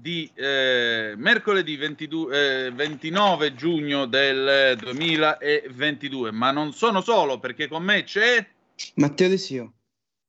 di eh, mercoledì 22, eh, 29 giugno del 2022. Ma non sono solo perché con me c'è Matteo De Sio.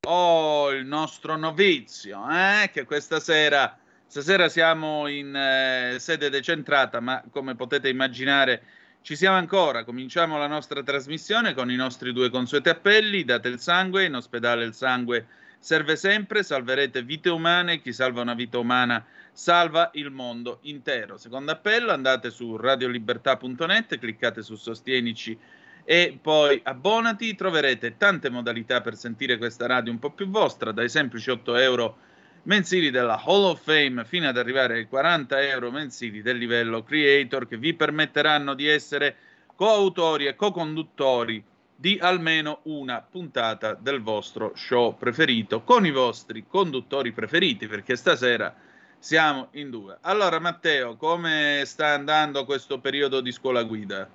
Oh, il nostro novizio, eh, che questa sera, stasera siamo in eh, sede decentrata, ma come potete immaginare ci siamo ancora. Cominciamo la nostra trasmissione con i nostri due consueti appelli. Date il sangue, in ospedale il sangue serve sempre, salverete vite umane, chi salva una vita umana salva il mondo intero. Secondo appello, andate su radiolibertà.net, cliccate su Sostienici e poi abbonati, troverete tante modalità per sentire questa radio un po' più vostra, dai semplici 8 euro mensili della Hall of Fame fino ad arrivare ai 40 euro mensili del livello creator che vi permetteranno di essere coautori e co-conduttori di almeno una puntata del vostro show preferito con i vostri conduttori preferiti perché stasera siamo in due. Allora Matteo, come sta andando questo periodo di scuola guida?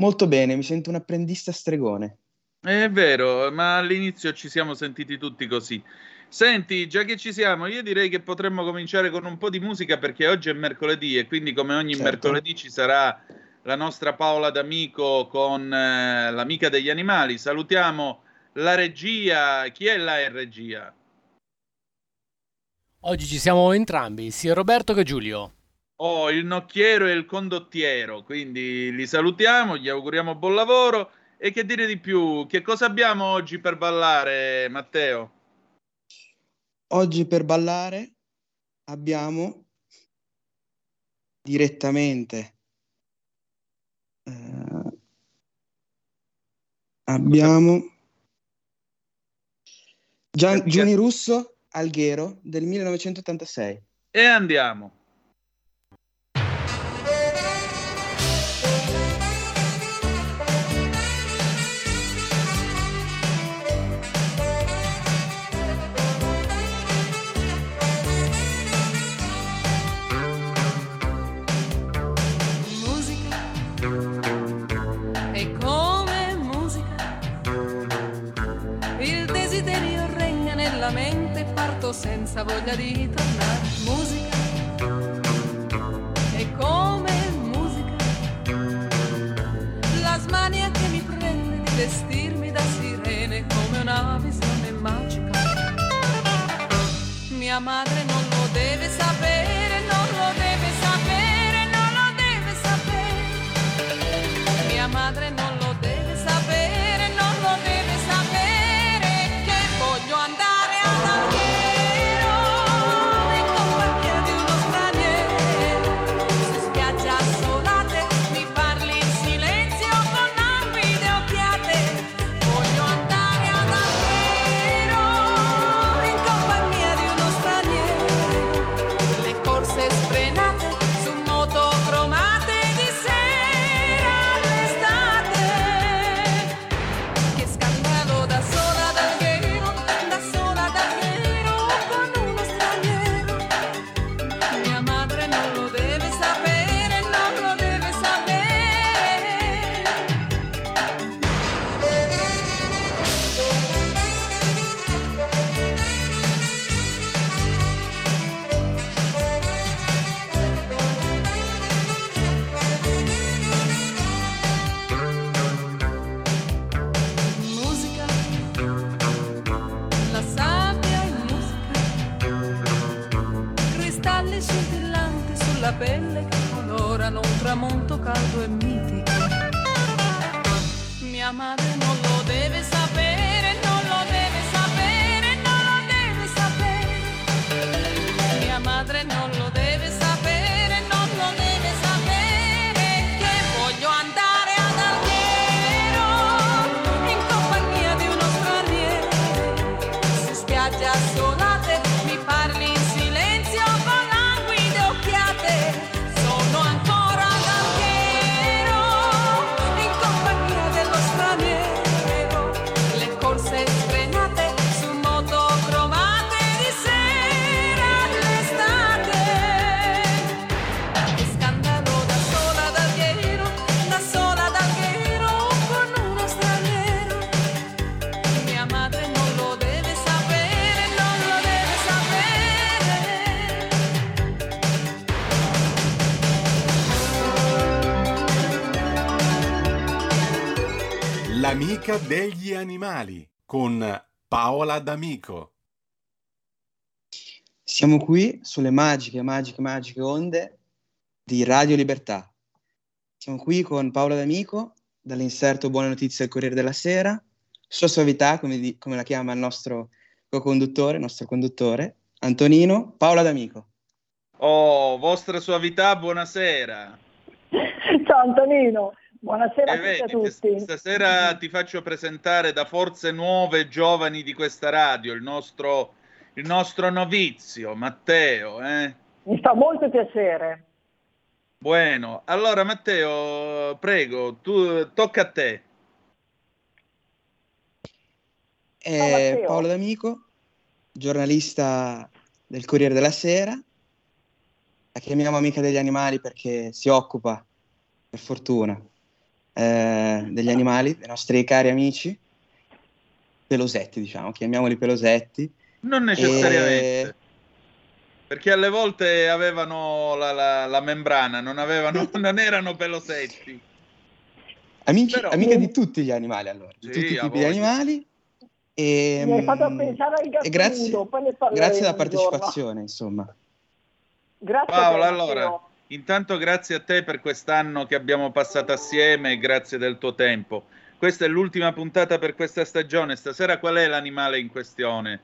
Molto bene, mi sento un apprendista stregone. È vero, ma all'inizio ci siamo sentiti tutti così. Senti, già che ci siamo, io direi che potremmo cominciare con un po' di musica perché oggi è mercoledì e quindi come ogni Certo. mercoledì ci sarà la nostra Paola D'Amico con eh, l'amica degli animali. Salutiamo la regia. Chi è la regia? Oggi ci siamo entrambi, sia Roberto che Giulio. Oh, il nocchiero e il condottiero, quindi li salutiamo, gli auguriamo buon lavoro. E che dire di più? Che cosa abbiamo oggi per ballare, Matteo? Oggi per ballare abbiamo direttamente eh, abbiamo Gian- Giuni Russo Alghero del 1986. E andiamo. Parto senza voglia di tornare. Musica è come musica. La smania che mi prende di vestirmi da sirene come una visione magica. Mia madre non L'amica degli animali con Paola D'Amico. Siamo qui sulle magiche, magiche, magiche onde di Radio Libertà. Siamo qui con Paola D'Amico dall'inserto Buone Notizie del Corriere della Sera. Sua suavità, come, di- come la chiama il nostro co-conduttore, il nostro conduttore, Antonino Paola D'Amico. Oh, vostra suavità, buonasera. Ciao Antonino, buonasera E a tutti a vedi, tutti. stasera ti faccio presentare da forze nuove giovani di questa radio il nostro, il nostro novizio, Matteo. Eh? Mi fa molto piacere. Bueno, allora Matteo, prego, tu, tocca a te. E Matteo. Paola D'Amico, giornalista del Corriere della Sera. La chiamiamo amica degli animali perché si occupa, per fortuna, eh, degli animali, dei nostri cari amici, pelosetti, diciamo, chiamiamoli pelosetti. Non necessariamente. E- Perché alle volte avevano la, la- la membrana, non, avevano, non erano pelosetti. Amici, Però- amiche di tutti gli animali, allora, di Sì, tutti i tipi di animali. E, Mi hai fatto mm, pensare al gatto e grazie, grazie giorno. partecipazione, insomma. Grazie Paola, allora. Intanto grazie a te per quest'anno che abbiamo passato assieme e grazie del tuo tempo. Questa è l'ultima puntata per questa stagione. Stasera qual è l'animale in questione?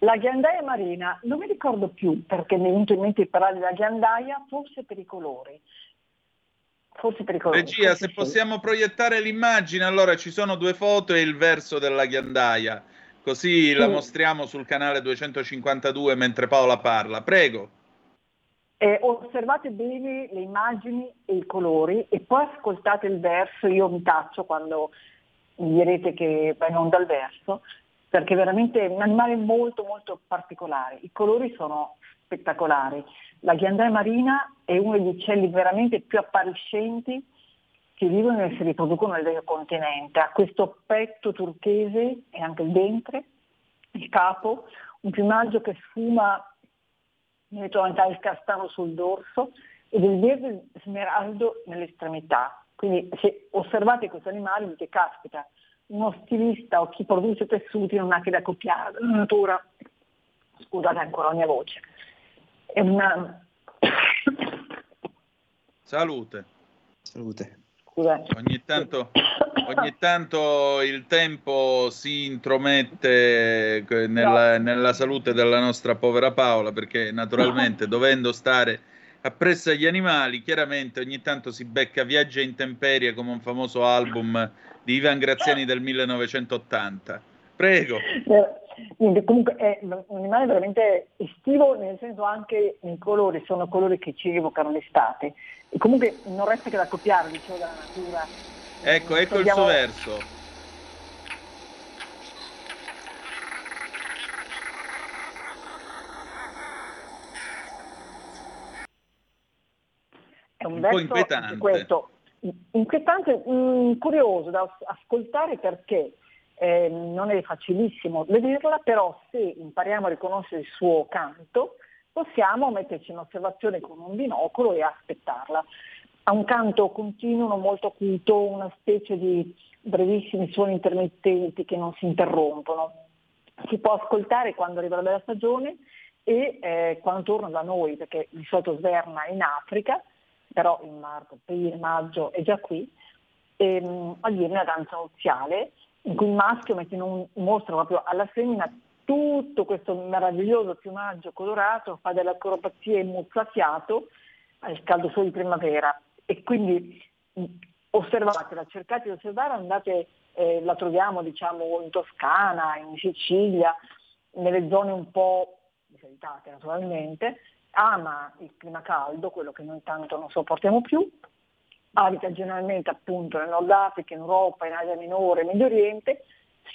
La ghiandaia marina, non mi ricordo più perché mi è venuto in mente di parlare della ghiandaia, forse per i colori. Forse per i colori. Regia, forse se sì. possiamo proiettare l'immagine, allora ci sono due foto e il verso della ghiandaia. Così la Sì. mostriamo sul canale 252 mentre Paola parla. Prego. Eh, osservate bene le immagini e i colori e poi ascoltate il verso, io mi taccio quando mi direte che va in onda verso, perché è veramente un animale molto molto particolare. I colori sono spettacolari. La ghiandaia marina è uno degli uccelli veramente più appariscenti che vivono e si riproducono nel vecchio continente. Ha questo petto turchese e anche il ventre, il capo, un piumaggio che sfuma nelle tonalità del castano sul dorso e del verde smeraldo nelle estremità. Quindi se osservate questo animale dite, caspita, uno stilista o chi produce tessuti non ha che da copiare dalla natura. Scusate ancora la mia voce. È una... Salute. Salute. Ogni tanto, ogni tanto il tempo si intromette eh, nella, nella salute della nostra povera Paola perché naturalmente dovendo stare appresso agli animali chiaramente ogni tanto si becca Viaggia in temperie come un famoso album di Ivan Graziani del 1980. Prego. Quindi comunque è un animale veramente estivo, nel senso anche i colori sono colori che ci evocano l'estate. E comunque non resta che da copiare, dicevo, dalla natura. Ecco, ecco il Abbiamo- suo verso. È un, Un po' verso inquietante. questo, inquietante, mm, curioso da as- ascoltare perché eh, non è facilissimo vederla, però se impariamo a riconoscere il suo canto, possiamo metterci in osservazione con un binocolo e aspettarla. Ha un canto continuo, molto acuto, una specie di brevissimi suoni intermittenti che non si interrompono. Si può ascoltare quando arriva la bella stagione e eh, quando torna da noi, perché di solito sverna in Africa, però in marzo, aprile, maggio è già qui, ehm, avviene una danza nuziale in cui il maschio mette in un- mostra proprio alla femmina tutto questo meraviglioso piumaggio colorato, fa delle acrobazie mozzafiato al caldo sole di primavera. E quindi mh, osservatela, cercate di osservare, andate, eh, la troviamo diciamo in Toscana, in Sicilia, nelle zone un po' disabbitate naturalmente, ama il clima caldo, quello che noi tanto non sopportiamo più, abita generalmente appunto nel Nord Africa, in Europa, in Asia Minore, Medio Oriente,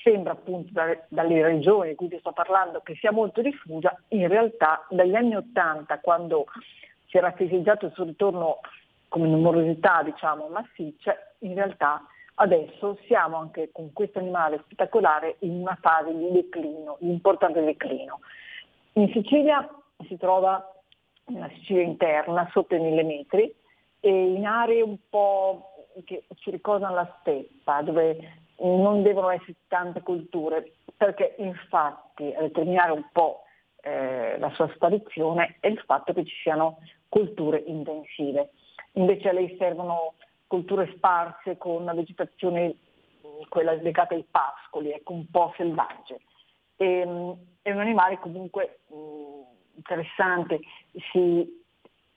sembra appunto dalle, dalle regioni di cui ti sto parlando che sia molto diffusa, in realtà dagli anni Ottanta, quando si era festeggiato il suo ritorno come numerosità diciamo massiccia, in realtà adesso siamo anche con questo animale spettacolare in una fase di declino, di importante declino. In Sicilia si trova nella Sicilia interna, sotto i mille metri, in aree un po' che ci ricordano la steppa, dove non devono esserci tante culture, perché infatti a determinare un po' eh, la sua sparizione è il fatto che ci siano culture intensive. Invece a lei servono culture sparse con una vegetazione, mh, quella legata ai pascoli, ecco, un po' selvagge. E, mh, è un animale comunque mh, interessante, si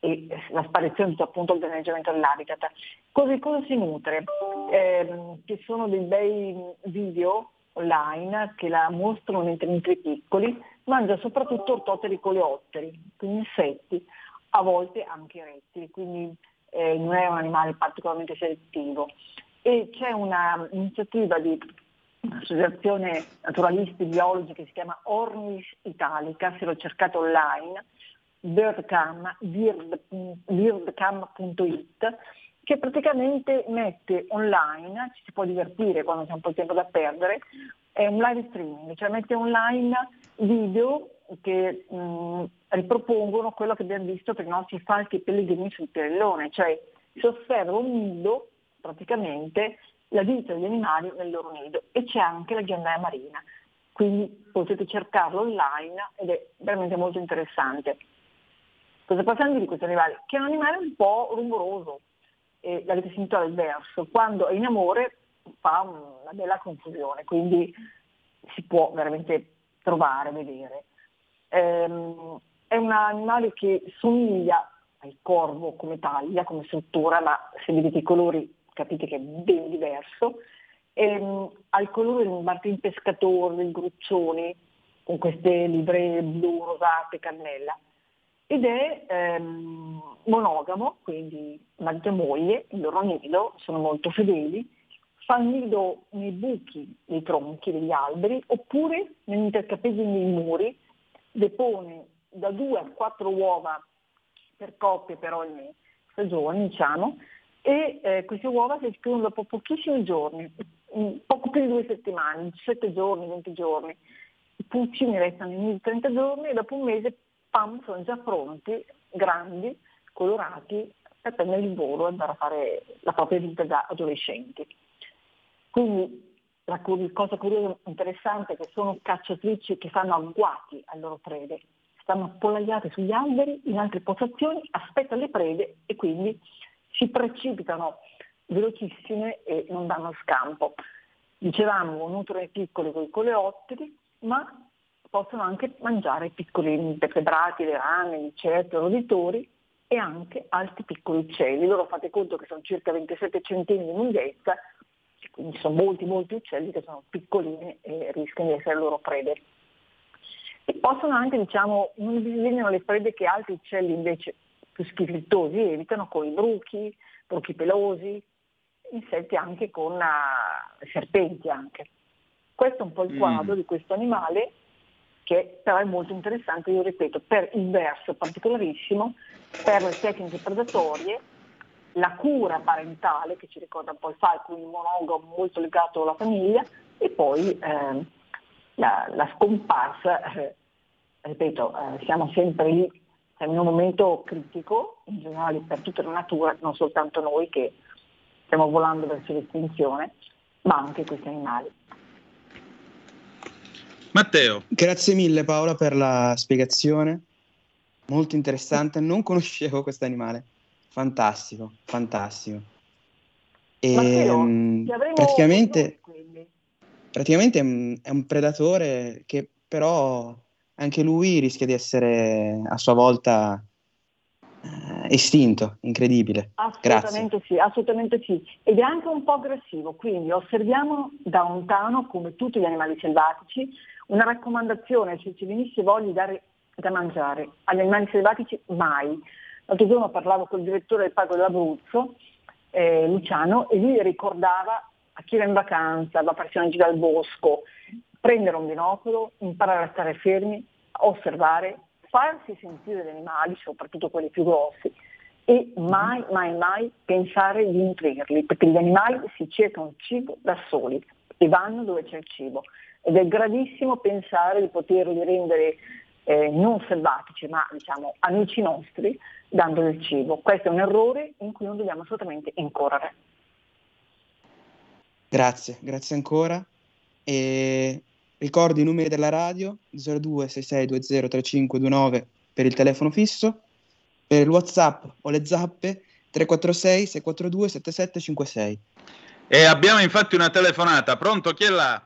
e la sparizione appunto del danneggiamento dell'habitat. Così cosa si nutre? Eh, ci sono dei bei video online che la mostrano mentre mentre piccoli, mangia soprattutto ortoteri coleotteri, quindi insetti, a volte anche rettili, quindi eh, non è un animale particolarmente selettivo. E c'è un'iniziativa di un'associazione naturalisti biologi che si chiama Ornis Italica, se l'ho cercato online, birdcam, bird- birdcam.it, che praticamente mette online, ci si può divertire quando c'è un po' di tempo da perdere, è un live streaming, cioè mette online video che mh, ripropongono quello che abbiamo visto per i nostri falchi pellegrini sul Pirellone, cioè si osserva un nido, praticamente la vita degli animali nel loro nido e c'è anche la ghiandaia marina, quindi potete cercarlo online ed è veramente molto interessante. Cosa possiamo di questo animale? Che è un animale un po' rumoroso, eh, l'avete sentito dal verso, quando è in amore fa una bella confusione, quindi si può veramente trovare, vedere. Ehm, è un animale che somiglia al corvo come taglia, come struttura, ma se vedete i colori capite che è ben diverso. Ehm, ha il colore del martin pescatore, del gruccione, con queste livree blu, rosate, cannella ed è ehm, monogamo, quindi marito e moglie, il loro nido, sono molto fedeli, fa il nido nei buchi dei tronchi degli alberi oppure negli intercapesi nei muri, depone da due a quattro uova per coppie per ogni stagione, diciamo, e eh, queste uova si esprimono dopo pochissimi giorni, poco più di due settimane, 7 giorni, 20 giorni. I pulcini restano in 30 giorni e dopo un mese pam, sono già pronti, grandi, colorati, per prendere il volo e andare a fare la propria vita da adolescenti. Quindi la cosa curiosa e interessante è che sono cacciatrici che fanno agguati alle loro prede, stanno appollaiate sugli alberi, in altre postazioni, aspettano le prede e quindi si precipitano velocissime e non danno scampo. Dicevamo, nutrono i piccoli con i coleotteri, ma possono anche mangiare piccoli invertebrati, le rane, gli i roditori e anche altri piccoli uccelli. Loro fate conto che sono circa 27 cm di lunghezza, quindi sono molti molti uccelli che sono piccolini e rischiano di essere loro prede. E possono anche, diciamo, non disegnano le prede che altri uccelli invece più schifiltosi evitano, con i bruchi, bruchi pelosi, insetti anche con uh, serpenti anche. Questo è un po' il quadro mm. di questo animale che però è molto interessante, io ripeto, per il verso particolarissimo, per le tecniche predatorie, la cura parentale che ci ricorda un po' il falco, un monogamo molto legato alla famiglia e poi eh, la, la, scomparsa, eh, ripeto, eh, siamo sempre lì, siamo in un momento critico in generale per tutta la natura, non soltanto noi che stiamo volando verso l'estinzione, ma anche questi animali. Matteo. Grazie mille Paola per la spiegazione, molto interessante, non conoscevo questo animale, fantastico, fantastico. E, Matteo, avremo praticamente, praticamente è un, è un predatore che però anche lui rischia di essere a sua volta eh, estinto, incredibile. Grazie. Assolutamente sì, assolutamente sì. Ed è anche un po' aggressivo, quindi osserviamo da lontano, come tutti gli animali selvatici, una raccomandazione, se ci venisse voglia di dare da mangiare agli animali selvatici, mai. L'altro giorno parlavo con il direttore del Parco dell'Abruzzo, eh, Luciano, e lui ricordava a chi era in vacanza, va a farsi una gira al bosco, prendere un binocolo, imparare a stare fermi, osservare, farsi sentire gli animali, soprattutto quelli più grossi, e mai, mai, mai pensare di nutrirli, perché gli animali si cercano cibo da soli e vanno dove c'è il cibo ed è gravissimo pensare di poterli rendere eh, non selvatici, ma diciamo amici nostri, dando del cibo. Questo è un errore in cui non dobbiamo assolutamente incorrere. Grazie, grazie ancora. E ricordo i numeri della radio 0266203529 per il telefono fisso, per il WhatsApp o le zappe 346 642 7756. E abbiamo infatti una telefonata. Pronto? Chi è là?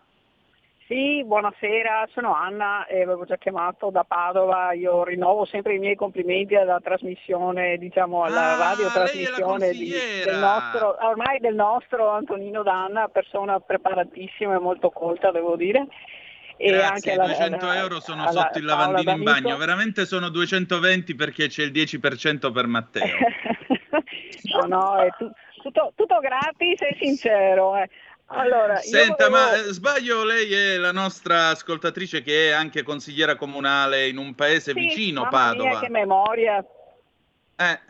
Sì, buonasera, sono Anna e avevo già chiamato da Padova, io rinnovo sempre i miei complimenti alla trasmissione, diciamo alla Ah, radiotrasmissione di- del nostro, ormai del nostro Antonino Danna, persona preparatissima e molto colta devo dire. E Grazie, alla- 200 alla- euro sono alla sotto il lavandino in bagno. Veramente sono 220 perché c'è il 10% per Matteo. no, no, è tu- tutto, tutto gratis e sincero. eh. Allora, Senta, volevo- ma eh, sbaglio, lei è la nostra ascoltatrice che è anche consigliera comunale in un paese Sì, vicino, mamma Padova. Mia, che memoria. Eh,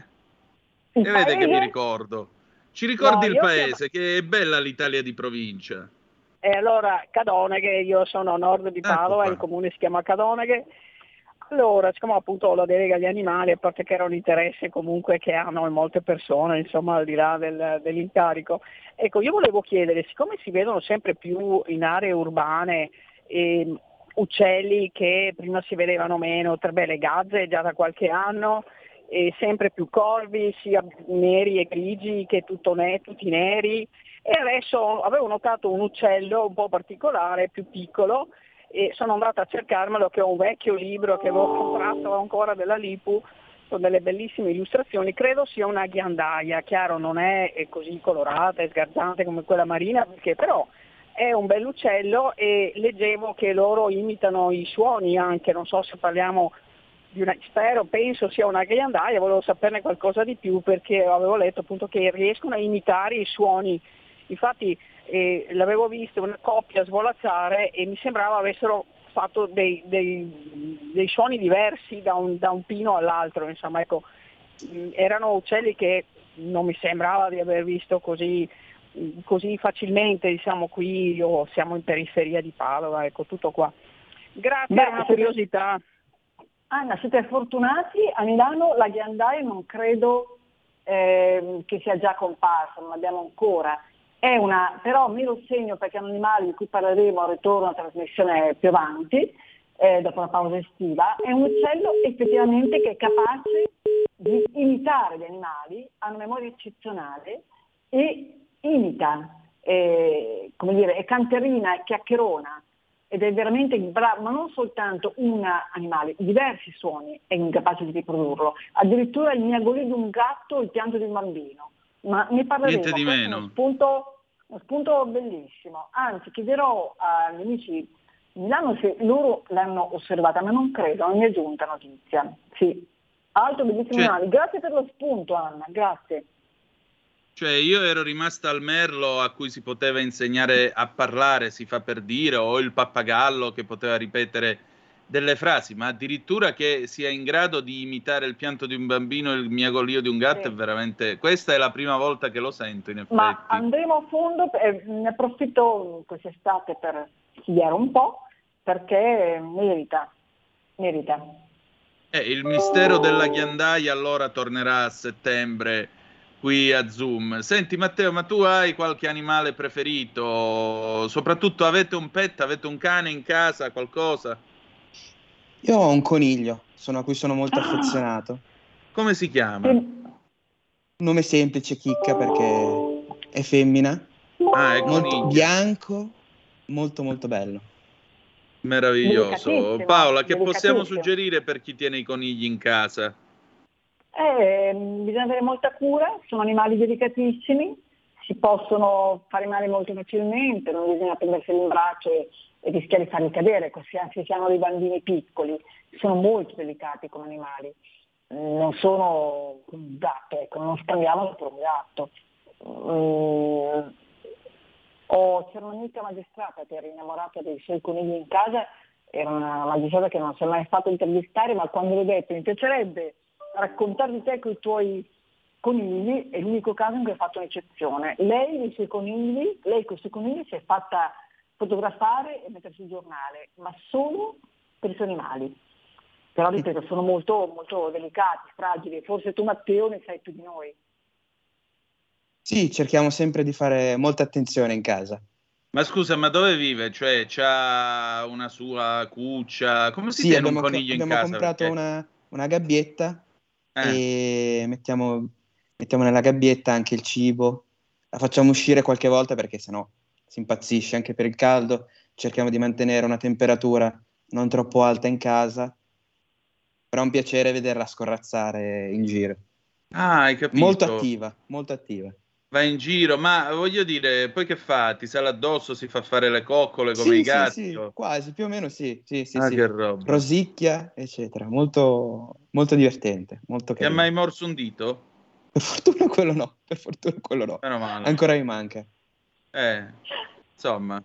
Il e vede che mi ricordo. Ci ricordi No, il paese, che è bella l'Italia di provincia. E allora Cadoneghe, io sono a nord di Ecco Padova, qua. il comune si chiama Cadoneghe. Allora, siccome appunto la delega agli animali, a parte che era un interesse comunque che hanno molte persone, insomma, al di là del- dell'incarico, ecco, io volevo chiedere, siccome si vedono sempre più in aree urbane ehm, uccelli che prima si vedevano meno, tra beh, le gazze già da qualche anno, e sempre più corvi, sia neri e grigi che ne- tutti neri, e adesso avevo notato un uccello un po' particolare, più piccolo, e sono andata a cercarmelo che ho un vecchio libro che avevo comprato ancora della Lipu con delle bellissime illustrazioni, credo sia una ghiandaia, chiaro non è così colorata e sgarzante come quella marina, perché però è un bell'uccello e leggevo che loro imitano i suoni anche, non so se parliamo di una, spero, penso sia una ghiandaia, volevo saperne qualcosa di più perché avevo letto appunto che riescono a imitare i suoni, infatti eh, l'avevo visto una coppia svolazzare e mi sembrava avessero fatto dei, dei- dei suoni diversi da un, da un pino all'altro, insomma ecco, mh, erano uccelli che non mi sembrava di aver visto così, mh, così facilmente, diciamo qui o siamo in periferia di Padova, ecco tutto qua. Grazie, Beh, una curiosità. Anna, siete fortunati, a Milano la ghiandaia non credo ehm, che sia già comparsa, non l'abbiamo ancora. È una, però me segno perché è un animale di cui parleremo al ritorno a trasmissione più avanti, eh, dopo la pausa estiva, è un uccello effettivamente che è capace di imitare gli animali, ha una memoria eccezionale e imita, eh, come dire, è canterina, è chiacchierona ed è veramente bravo, ma non soltanto un animale, diversi suoni è incapace di riprodurlo, addirittura il miagolio di un gatto o il pianto di un bambino, ma ne parleremo, Niente di meno. uno spunto, uno spunto bellissimo, anzi chiederò agli amici di Milano se loro l'hanno osservata, ma non credo, non mi è giunta notizia, sì, altro bellissimo Cioè- grazie per lo spunto Anna, grazie. Cioè, io ero rimasta al merlo a cui si poteva insegnare a parlare, si fa per dire, o il pappagallo che poteva ripetere delle frasi, ma addirittura che sia in grado di imitare il pianto di un bambino e il miagolio di un gatto Sì. è veramente... Questa è la prima volta che lo sento, in effetti. Ma andremo a fondo, eh, ne approfitto quest'estate per studiare un po', perché merita, merita. Eh, il mistero della ghiandaia allora tornerà a settembre qui a Zoom. Senti Matteo, ma tu hai qualche animale preferito? Soprattutto avete un pet, avete un cane in casa, qualcosa? Io ho un coniglio, sono- a cui sono molto Ah. affezionato. Come si chiama? Un nome semplice, Chicca, perché è femmina, Ah, è molto coniglio. bianco, molto molto bello. Meraviglioso. Paola, che possiamo suggerire per chi tiene i conigli in casa? Eh, bisogna avere molta cura, sono animali delicatissimi, si possono fare male molto facilmente, non bisogna prenderseli in braccio e, rischiare di farli cadere, se hanno dei bambini piccoli, sono molto delicati come animali, non sono un gatto, ecco, non scambiamolo per un gatto. Mm, ho- c'era un'amica magistrata che era innamorata dei suoi conigli in casa, era una magistrata che non si è mai fatto intervistare, ma quando le ho detto mi piacerebbe raccontare te con i tuoi conigli, è l'unico caso in cui ha fatto un'eccezione. Lei, lei con i suoi conigli si è fatta fotografare e mettere sul giornale, ma solo per i suoi animali. Però ripeto, sono molto, molto delicati, fragili, forse tu Matteo ne sai più di noi. Sì, cerchiamo sempre di fare molta attenzione in casa. Ma scusa, ma dove vive? Cioè, c'ha una sua cuccia? Come si Sì, tiene un abbiamo, coniglio in abbiamo casa? comprato Perché- una, una gabbietta Eh, e mettiamo, mettiamo nella gabbietta anche il cibo. La facciamo uscire qualche volta perché sennò si impazzisce anche per il caldo. Cerchiamo di mantenere una temperatura non troppo alta in casa. Però è un piacere vederla scorrazzare in giro. Ah, hai capito. Molto attiva, molto attiva. Va in giro, ma voglio dire, poi che fa? Ti sale addosso, si fa fare le coccole come Sì, i sì, gatti? sì, o- quasi, più o meno sì, sì, sì, ah, sì. Rosicchia, eccetera. Molto, molto divertente, molto Ti ha mai morso un dito? Per fortuna quello no, per fortuna quello no. Meno male. Ancora mi manca. Eh, insomma,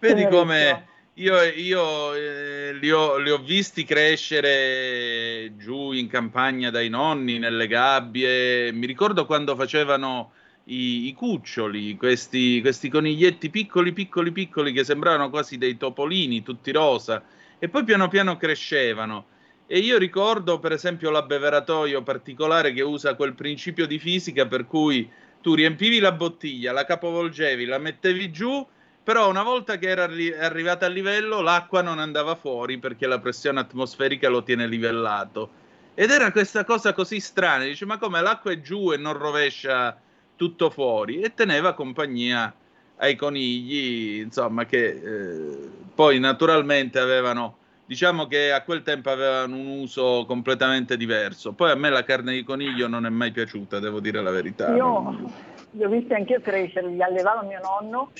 vedi come io, io, eh, li, ho, li ho visti crescere giù in campagna dai nonni, nelle gabbie. Mi ricordo quando facevano i, i cuccioli, questi, questi coniglietti piccoli, piccoli, piccoli che sembravano quasi dei topolini, tutti rosa, e poi piano piano crescevano. E io ricordo, per esempio, l'abbeveratoio particolare che usa quel principio di fisica per cui tu riempivi la bottiglia, la capovolgevi, la mettevi giù, però una volta che era arri- arrivata a livello l'acqua non andava fuori perché la pressione atmosferica lo tiene livellato. Ed era questa cosa così strana, dice ma come l'acqua è giù e non rovescia tutto fuori e teneva compagnia ai conigli, insomma che eh, poi naturalmente avevano, diciamo che a quel tempo avevano un uso completamente diverso. Poi a me la carne di coniglio non è mai piaciuta, devo dire la verità. Io li ho visti anch'io crescere, li allevava mio nonno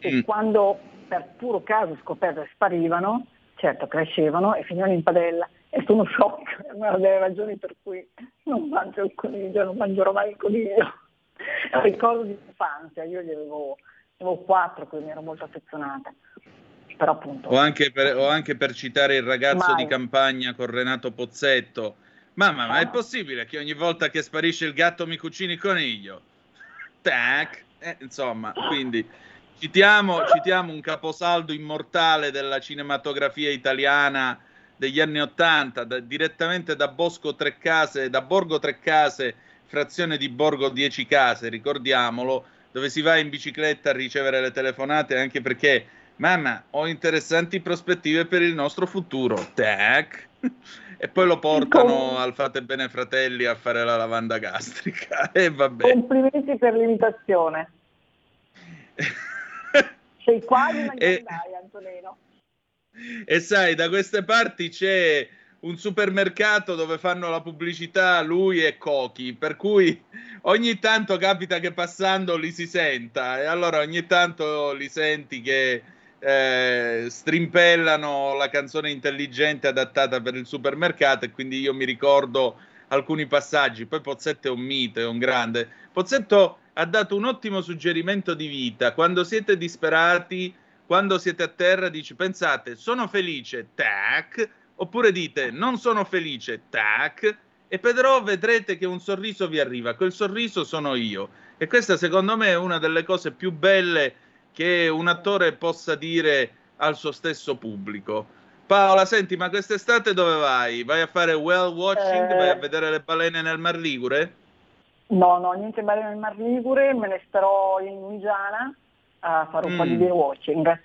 e Mm. quando per puro caso scoperto sparivano, certo crescevano e finivano in padella. È stato uno shock, è una delle ragioni per cui non mangio il coniglio, non mangerò mai il coniglio. È un ricordo di infanzia, io gli avevo, avevo quattro, quindi ero molto affezionata. Però appunto... O anche, per, o anche per citare il ragazzo Mai. di campagna con Renato Pozzetto. Mamma, ma è possibile che ogni volta che sparisce il gatto mi cucini il coniglio? Tac! Eh, insomma, quindi citiamo, citiamo un caposaldo immortale della cinematografia italiana degli anni Ottanta, direttamente da Bosco Treccase, da Borgo Treccase, frazione di Borgo Dieci Case, ricordiamolo, dove si va in bicicletta a ricevere le telefonate anche perché Mamma, ho interessanti prospettive per il nostro futuro. Tac. E poi lo portano Com- al Fate Bene Fratelli a fare la lavanda gastrica. E vabbè. Complimenti per l'imitazione. Sei quasi una E- Antonino. E sai, da queste parti c'è un supermercato dove fanno la pubblicità lui e Cochi, per cui ogni tanto capita che passando li si senta e allora ogni tanto li senti che eh, strimpellano la canzone intelligente adattata per il supermercato e quindi io mi ricordo alcuni passaggi. Poi Pozzetto è un mito, è un grande. Pozzetto ha dato un ottimo suggerimento di vita. Quando siete disperati, quando siete a terra, dici pensate, sono felice, tac, oppure dite non sono felice, tac, e però vedrete che un sorriso vi arriva. Quel sorriso sono io. E questa secondo me è una delle cose più belle che un attore possa dire al suo stesso pubblico. Paola, senti, ma quest'estate dove vai? Vai a fare whale watching? Eh. Vai a vedere le balene nel Mar Ligure? No, no, niente male nel Mar Ligure, me ne starò in Lunigiana a fare un po' di Mm. beer watching.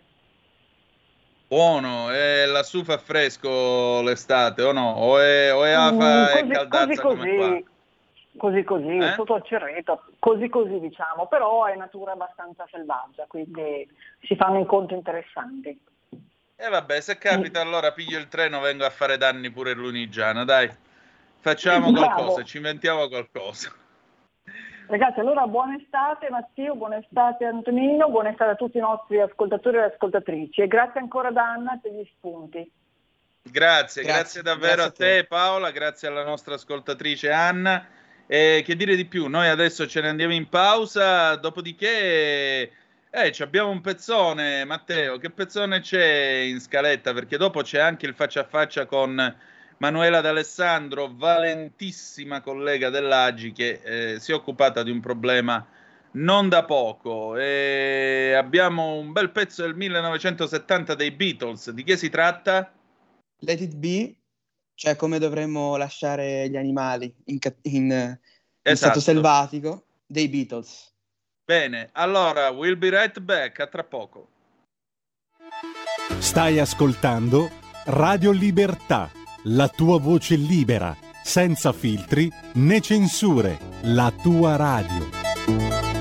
Buono, e lassù fa fresco l'estate o no? O è, o è afa Mm, e così, caldazza così, come qua? così, così, così, Eh? sotto il cerreto, così così diciamo, però è natura abbastanza selvaggia, quindi si fanno incontri interessanti. E vabbè, se capita allora piglio il treno, vengo a fare danni pure in Lunigiana, dai. Facciamo Bravo. qualcosa, ci inventiamo qualcosa. Ragazzi, allora buona estate Matteo, buona estate Antonino, buona estate a tutti i nostri ascoltatori e ascoltatrici e grazie ancora ad Anna per gli spunti. Grazie, grazie, Grazie, davvero grazie a a te. te Paola, grazie alla nostra ascoltatrice Anna. E che dire di più? Noi adesso ce ne andiamo in pausa, dopodiché eh, abbiamo un pezzone, Matteo. Che pezzone c'è in scaletta? Perché dopo c'è anche il faccia a faccia con Manuela D'Alessandro, valentissima collega dell'Agi che eh, si è occupata di un problema non da poco. E abbiamo un bel pezzo del 1970 dei Beatles. Di che si tratta? Let it be, cioè come dovremmo lasciare gli animali in, ca- in, in Esatto. stato selvatico, dei Beatles. Bene, allora we'll be right back, a tra poco. Stai ascoltando Radio Libertà, la tua voce libera, senza filtri né censure, la tua radio.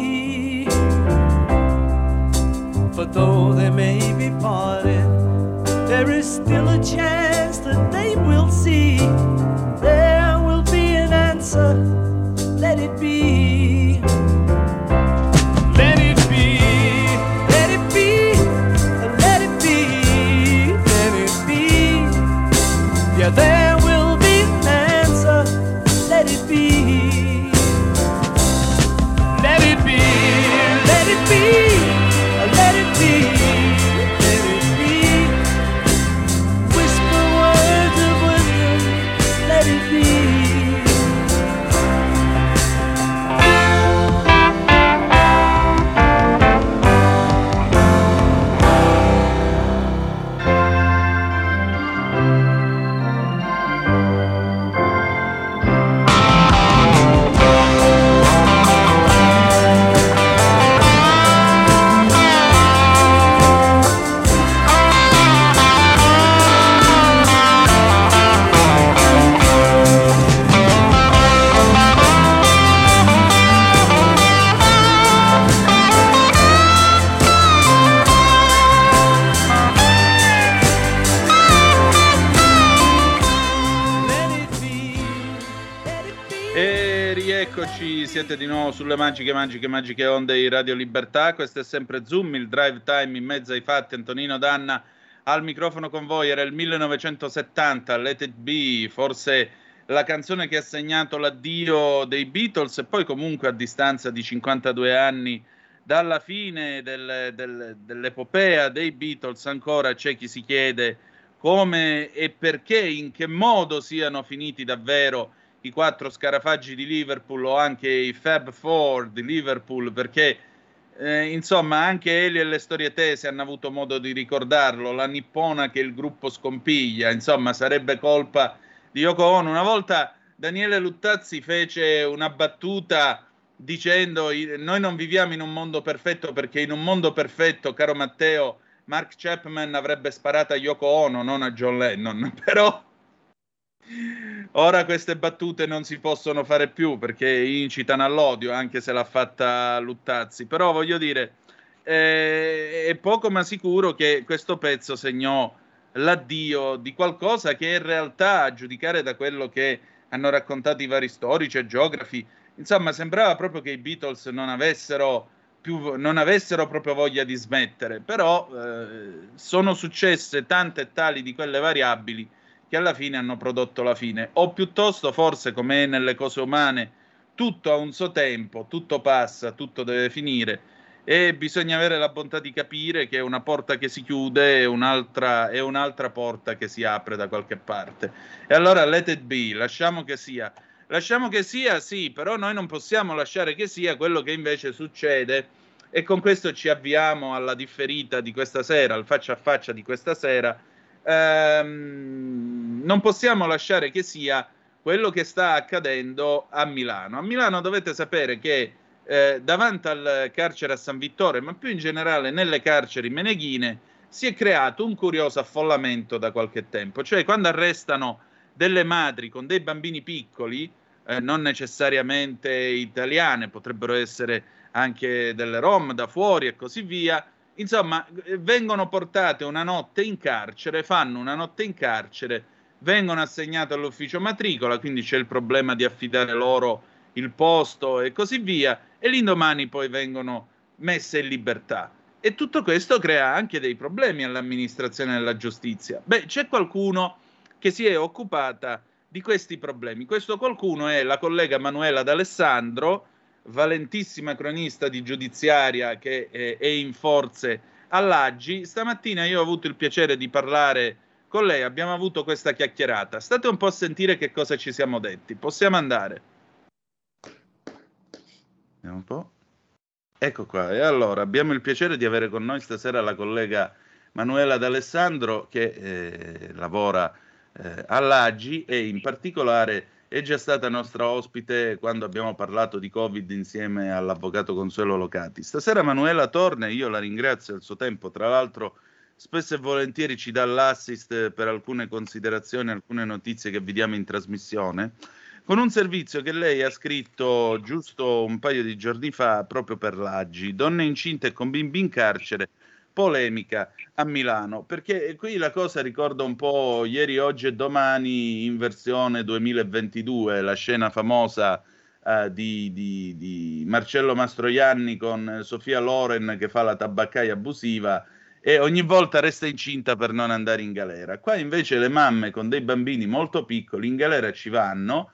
Be parted, there is still a chance that they will sulle magiche, magiche, magiche onde di Radio Libertà. Questo è sempre Zoom, il drive time in mezzo ai fatti. Antonino Danna al microfono con voi. Era il 1970, Let It Be, forse la canzone che ha segnato l'addio dei Beatles e poi comunque a distanza di 52 anni dalla fine del- del- dell'epopea dei Beatles ancora c'è chi si chiede come e perché, in che modo siano finiti davvero i quattro scarafaggi di Liverpool o anche i Fab Four di Liverpool, perché eh, insomma anche Elio e le storie tese hanno avuto modo di ricordarlo, la nippona che il gruppo scompiglia, insomma sarebbe colpa di Yoko Ono. Una volta Daniele Luttazzi fece una battuta dicendo "I- noi non viviamo in un mondo perfetto perché in un mondo perfetto, caro Matteo, Mark Chapman avrebbe sparato a Yoko Ono, non a John Lennon, però ora queste battute non si possono fare più perché incitano all'odio, anche se l'ha fatta Luttazzi. Però voglio dire, eh, è poco ma sicuro che questo pezzo segnò l'addio di qualcosa che in realtà, a giudicare da quello che hanno raccontato i vari storici e geografi, insomma, sembrava proprio che i Beatles non avessero più, non avessero proprio voglia di smettere, però eh, sono successe tante e tali di quelle variabili che alla fine hanno prodotto la fine, o piuttosto forse come è nelle cose umane, tutto ha un suo tempo, tutto passa, tutto deve finire e bisogna avere la bontà di capire che una porta che si chiude è un'altra, è un'altra porta che si apre da qualche parte. E allora let it be, lasciamo che sia. Lasciamo che sia, sì, però noi non possiamo lasciare che sia quello che invece succede e con questo ci avviamo alla differita di questa sera, al faccia a faccia di questa sera. Ehm, non possiamo lasciare che sia quello che sta accadendo a Milano. A Milano dovete sapere che eh, davanti al carcere a San Vittore, ma più in generale nelle carceri meneghine, si è creato un curioso affollamento da qualche tempo. Cioè, quando arrestano delle madri con dei bambini piccoli, eh, non necessariamente italiane, potrebbero essere anche delle rom da fuori e così via. Insomma, eh, vengono portate una notte in carcere, fanno una notte in carcere, vengono assegnate all'ufficio matricola, quindi c'è il problema di affidare loro il posto e così via, e l'indomani poi vengono messe in libertà. E tutto questo crea anche dei problemi all'amministrazione della giustizia. Beh, c'è qualcuno che si è occupata di questi problemi. Questo qualcuno è la collega Manuela D'Alessandro, valentissima cronista di giudiziaria che eh, è in forze all'Aggi. Stamattina io ho avuto il piacere di parlare con lei, abbiamo avuto questa chiacchierata. State un po' a sentire che cosa ci siamo detti. Possiamo andare? Vediamo un po'. Ecco qua, e allora abbiamo il piacere di avere con noi stasera la collega Manuela D'Alessandro che eh, lavora eh, all'Aggi e in particolare è già stata nostra ospite quando abbiamo parlato di Covid insieme all'avvocato Consuelo Locati. Stasera Manuela torna e io la ringrazio del suo tempo, tra l'altro spesso e volentieri ci dà l'assist per alcune considerazioni, alcune notizie che vediamo in trasmissione con un servizio che lei ha scritto giusto un paio di giorni fa proprio per l'Aggi, donne incinte con bimbi in carcere, polemica a Milano, perché qui la cosa ricorda un po' ieri, oggi e domani in versione 2022, la scena famosa eh, di, di, di Marcello Mastroianni con Sofia Loren che fa la tabaccaia abusiva e ogni volta resta incinta per non andare in galera. Qua invece le mamme con dei bambini molto piccoli in galera ci vanno,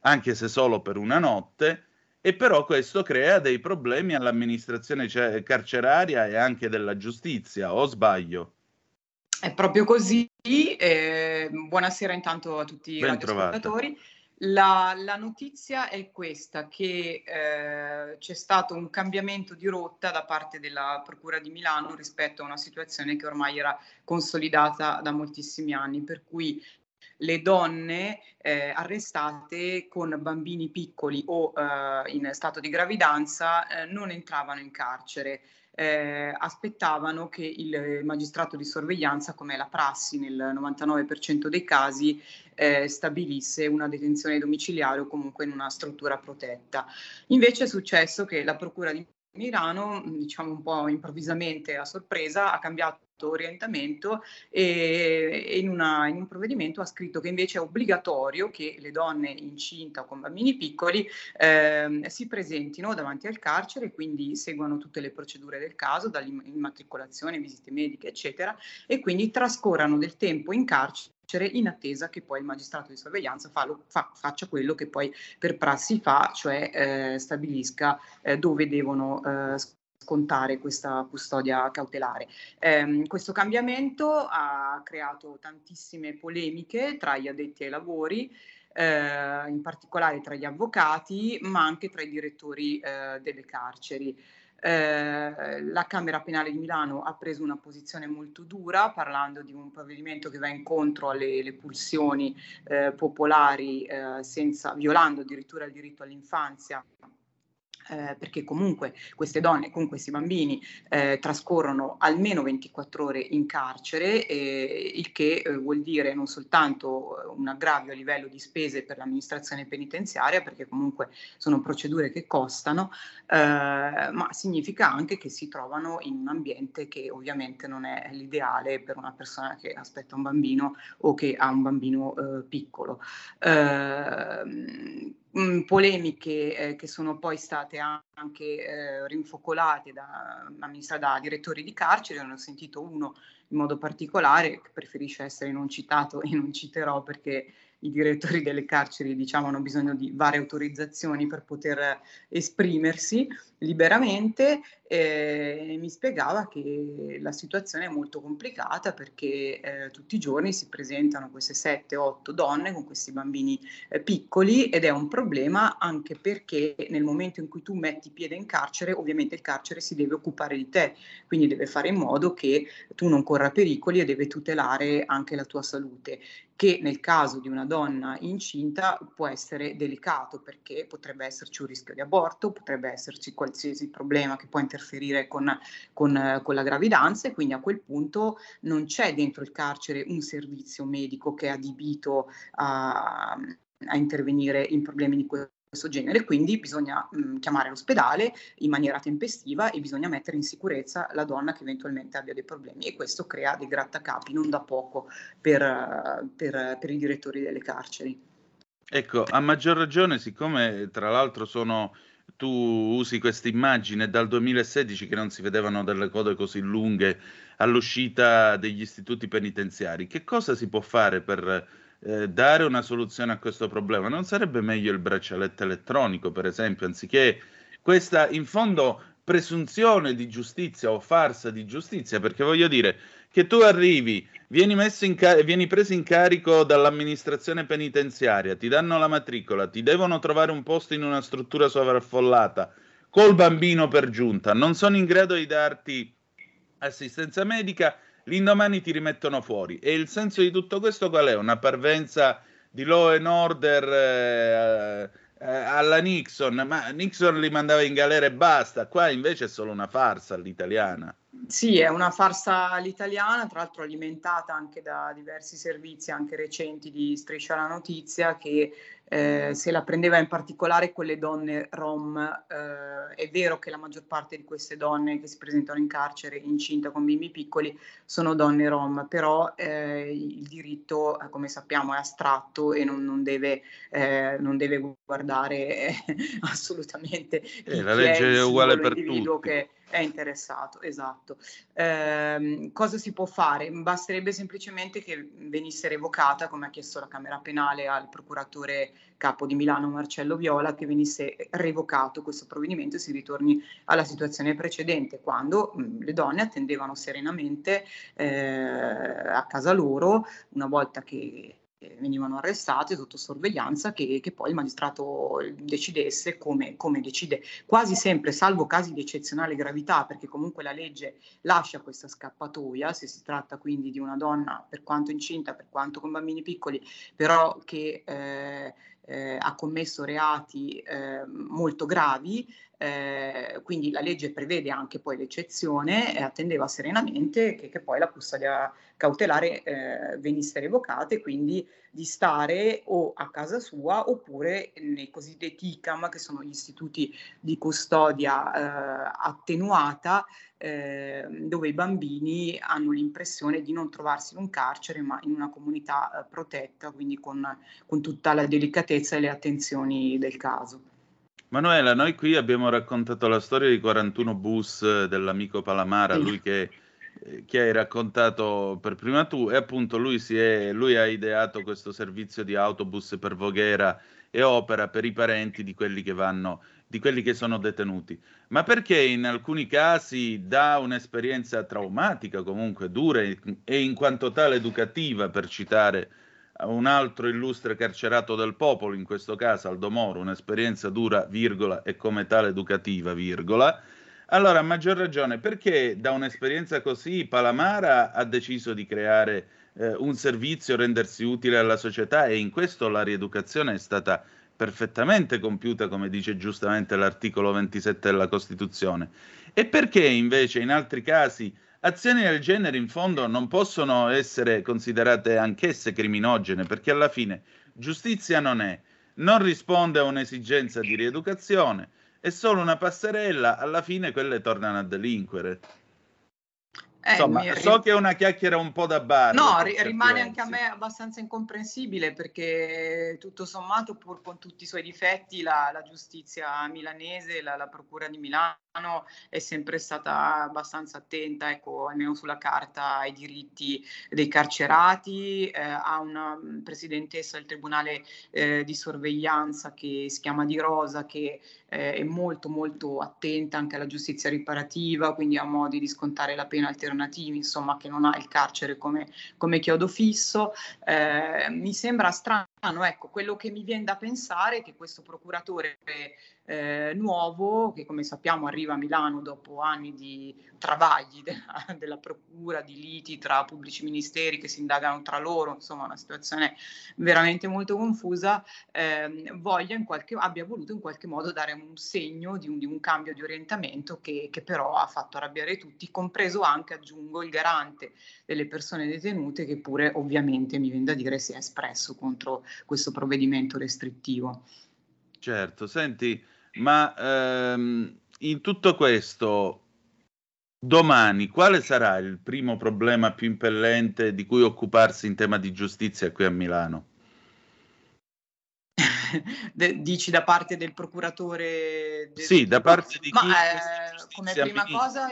anche se solo per una notte, e però questo crea dei problemi all'amministrazione ce- carceraria e anche della giustizia, o sbaglio? È proprio così. eh, buonasera intanto a tutti i radioascoltatori. La, la notizia è questa, che eh, c'è stato un cambiamento di rotta da parte della Procura di Milano rispetto a una situazione che ormai era consolidata da moltissimi anni, per cui le donne eh, arrestate con bambini piccoli o eh, in stato di gravidanza eh, non entravano in carcere. eh, aspettavano che il magistrato di sorveglianza, come è la prassi nel 99% dei casi, eh, stabilisse una detenzione domiciliare o comunque in una struttura protetta. Invece è successo che la Procura di Milano, diciamo un po' improvvisamente a sorpresa, ha cambiato orientamento e, in, una- in un provvedimento ha scritto che invece è obbligatorio che le donne incinta o con bambini piccoli ehm, si presentino davanti al carcere e quindi seguano tutte le procedure del caso, dall'immatricolazione, visite mediche, eccetera, e quindi trascorrano del tempo in carcere in attesa che poi il magistrato di sorveglianza fa lo- fa- faccia quello che poi per prassi fa, cioè eh, stabilisca eh, dove devono eh, scontare questa custodia cautelare. Ehm, questo cambiamento ha creato tantissime polemiche tra gli addetti ai lavori, eh, in particolare tra gli avvocati, ma anche tra i direttori eh, delle carceri. Eh, la Camera Penale di Milano ha preso una posizione molto dura parlando di un provvedimento che va incontro alle, alle pulsioni eh, popolari, eh, senza, violando addirittura il diritto all'infanzia eh, perché comunque queste donne con questi bambini eh, trascorrono almeno 24 ore in carcere, eh, il che eh, vuol dire non soltanto eh, un aggravio a livello di spese per l'amministrazione penitenziaria, perché comunque sono procedure che costano, eh, ma significa anche che si trovano in un ambiente che ovviamente non è l'ideale per una persona che aspetta un bambino o che ha un bambino piccolo. Mh, polemiche eh, che sono poi state anche eh, rinfocolate da, da direttori di carcere, ne ho sentito uno in modo particolare che preferisce essere non citato e non citerò perché i direttori delle carceri diciamo hanno bisogno di varie autorizzazioni per poter esprimersi liberamente e mi spiegava che la situazione è molto complicata perché eh, tutti i giorni si presentano queste 7-8 donne con questi bambini eh, piccoli ed è un problema anche perché nel momento in cui tu metti piede in carcere ovviamente il carcere si deve occupare di te quindi deve fare in modo che tu non corra pericoli e deve tutelare anche la tua salute che nel caso di una donna incinta può essere delicato perché potrebbe esserci un rischio di aborto, potrebbe esserci qualsiasi problema che può interferire con, con, con la gravidanza e quindi a quel punto non c'è dentro il carcere un servizio medico che è adibito a, a intervenire in problemi di questo questo genere, quindi bisogna mh, chiamare l'ospedale in maniera tempestiva e bisogna mettere in sicurezza la donna che eventualmente abbia dei problemi e questo crea dei grattacapi non da poco per, per, per i direttori delle carceri. Ecco, a maggior ragione, siccome tra l'altro sono tu usi questa immagine dal 2016 che non si vedevano delle code così lunghe all'uscita degli istituti penitenziari, che cosa si può fare per eh, dare una soluzione a questo problema? Non sarebbe meglio il braccialetto elettronico, per esempio, anziché questa in fondo presunzione di giustizia o farsa di giustizia? Perché voglio dire che tu arrivi, vieni, car- vieni preso in carico dall'amministrazione penitenziaria, ti danno la matricola, ti devono trovare un posto in una struttura sovraffollata col bambino per giunta, non sono in grado di darti assistenza medica l'indomani ti rimettono fuori. E il senso di tutto questo qual è? Una parvenza di law and order eh, eh, alla Nixon, ma Nixon li mandava in galera e basta, qua invece è solo una farsa all'italiana. Sì, è una farsa all'italiana, tra l'altro alimentata anche da diversi servizi, anche recenti di Striscia la Notizia, che eh, se la prendeva in particolare con le donne rom. Eh, è vero che la maggior parte di queste donne che si presentano in carcere incinta con bimbi piccoli sono donne rom, però eh, il diritto, eh, come sappiamo, è astratto e non, non, deve, eh, non deve, guardare eh, assolutamente. la legge è uguale per tutti. Che, è interessato, esatto. Eh, cosa si può fare? Basterebbe semplicemente che venisse revocata, come ha chiesto la Camera Penale al procuratore capo di Milano Marcello Viola, che venisse revocato questo provvedimento e si ritorni alla situazione precedente, quando mh, le donne attendevano serenamente eh, a casa loro, una volta che venivano arrestate sotto sorveglianza che, che, poi il magistrato decidesse come, come, decide. Quasi sempre salvo casi di eccezionale gravità perché comunque la legge lascia questa scappatoia se si tratta quindi di una donna per quanto incinta per quanto con bambini piccoli però che eh, eh, ha commesso reati eh, molto gravi, eh, quindi la legge prevede anche poi l'eccezione e attendeva serenamente che, che poi la custodia cautelare eh, venisse revocata e quindi di stare o a casa sua oppure nei cosiddetti ICAM, che sono gli istituti di custodia eh, attenuata, eh, dove i bambini hanno l'impressione di non trovarsi in un carcere ma in una comunità eh, protetta, quindi con, con tutta la delicatezza e le attenzioni del caso. Manuela, noi qui abbiamo raccontato la storia di 41 bus eh, dell'amico Palamara, lui che, eh, che hai raccontato per prima tu, e appunto lui, si è, lui ha ideato questo servizio di autobus per Voghera e opera per i parenti di quelli che vanno, di quelli che sono detenuti. Ma perché in alcuni casi da un'esperienza traumatica, comunque dura e in quanto tale educativa, per citare un altro illustre carcerato del popolo, in questo caso Aldo Moro, un'esperienza dura, virgola, e come tale educativa, virgola. Allora, a maggior ragione, perché da un'esperienza così Palamara ha deciso di creare eh, un servizio, rendersi utile alla società e in questo la rieducazione è stata perfettamente compiuta, come dice giustamente l'articolo 27 della Costituzione. E perché invece in altri casi azioni del genere in fondo non possono essere considerate anch'esse criminogene, perché alla fine giustizia non è, non risponde a un'esigenza di rieducazione, è solo una passerella, alla fine quelle tornano a delinquere. Eh, Insomma, mi- so che è una chiacchiera un po' da bar. No, rimane anche a me abbastanza incomprensibile perché tutto sommato, pur con tutti i suoi difetti, la, la giustizia milanese, la, la Procura di Milano è sempre stata abbastanza attenta, ecco, almeno sulla carta, ai diritti dei carcerati, eh, ha una mm, presidentessa del Tribunale eh, di sorveglianza che si chiama Di Rosa, che eh, è molto molto attenta anche alla giustizia riparativa, quindi ha modi di scontare la pena alternativi, insomma che non ha il carcere come, come chiodo fisso. Eh, mi sembra strano, ecco, quello che mi viene da pensare è che questo procuratore eh, nuovo, che come sappiamo arriva arriva a Milano dopo anni di travagli della, della procura, di liti tra pubblici ministeri che si indagano tra loro, insomma una situazione veramente molto confusa, ehm, voglia in qualche, abbia voluto in qualche modo dare un segno di un, di un cambio di orientamento che, che però ha fatto arrabbiare tutti, compreso anche, aggiungo, il garante delle persone detenute che pure ovviamente mi viene da dire si è espresso contro questo provvedimento restrittivo. Certo, senti, ma ehm, in tutto questo, domani, quale sarà il primo problema più impellente di cui occuparsi in tema di giustizia qui a Milano? Dici da parte del procuratore? del- Sì, da parte di Ma chi eh, come prima cosa,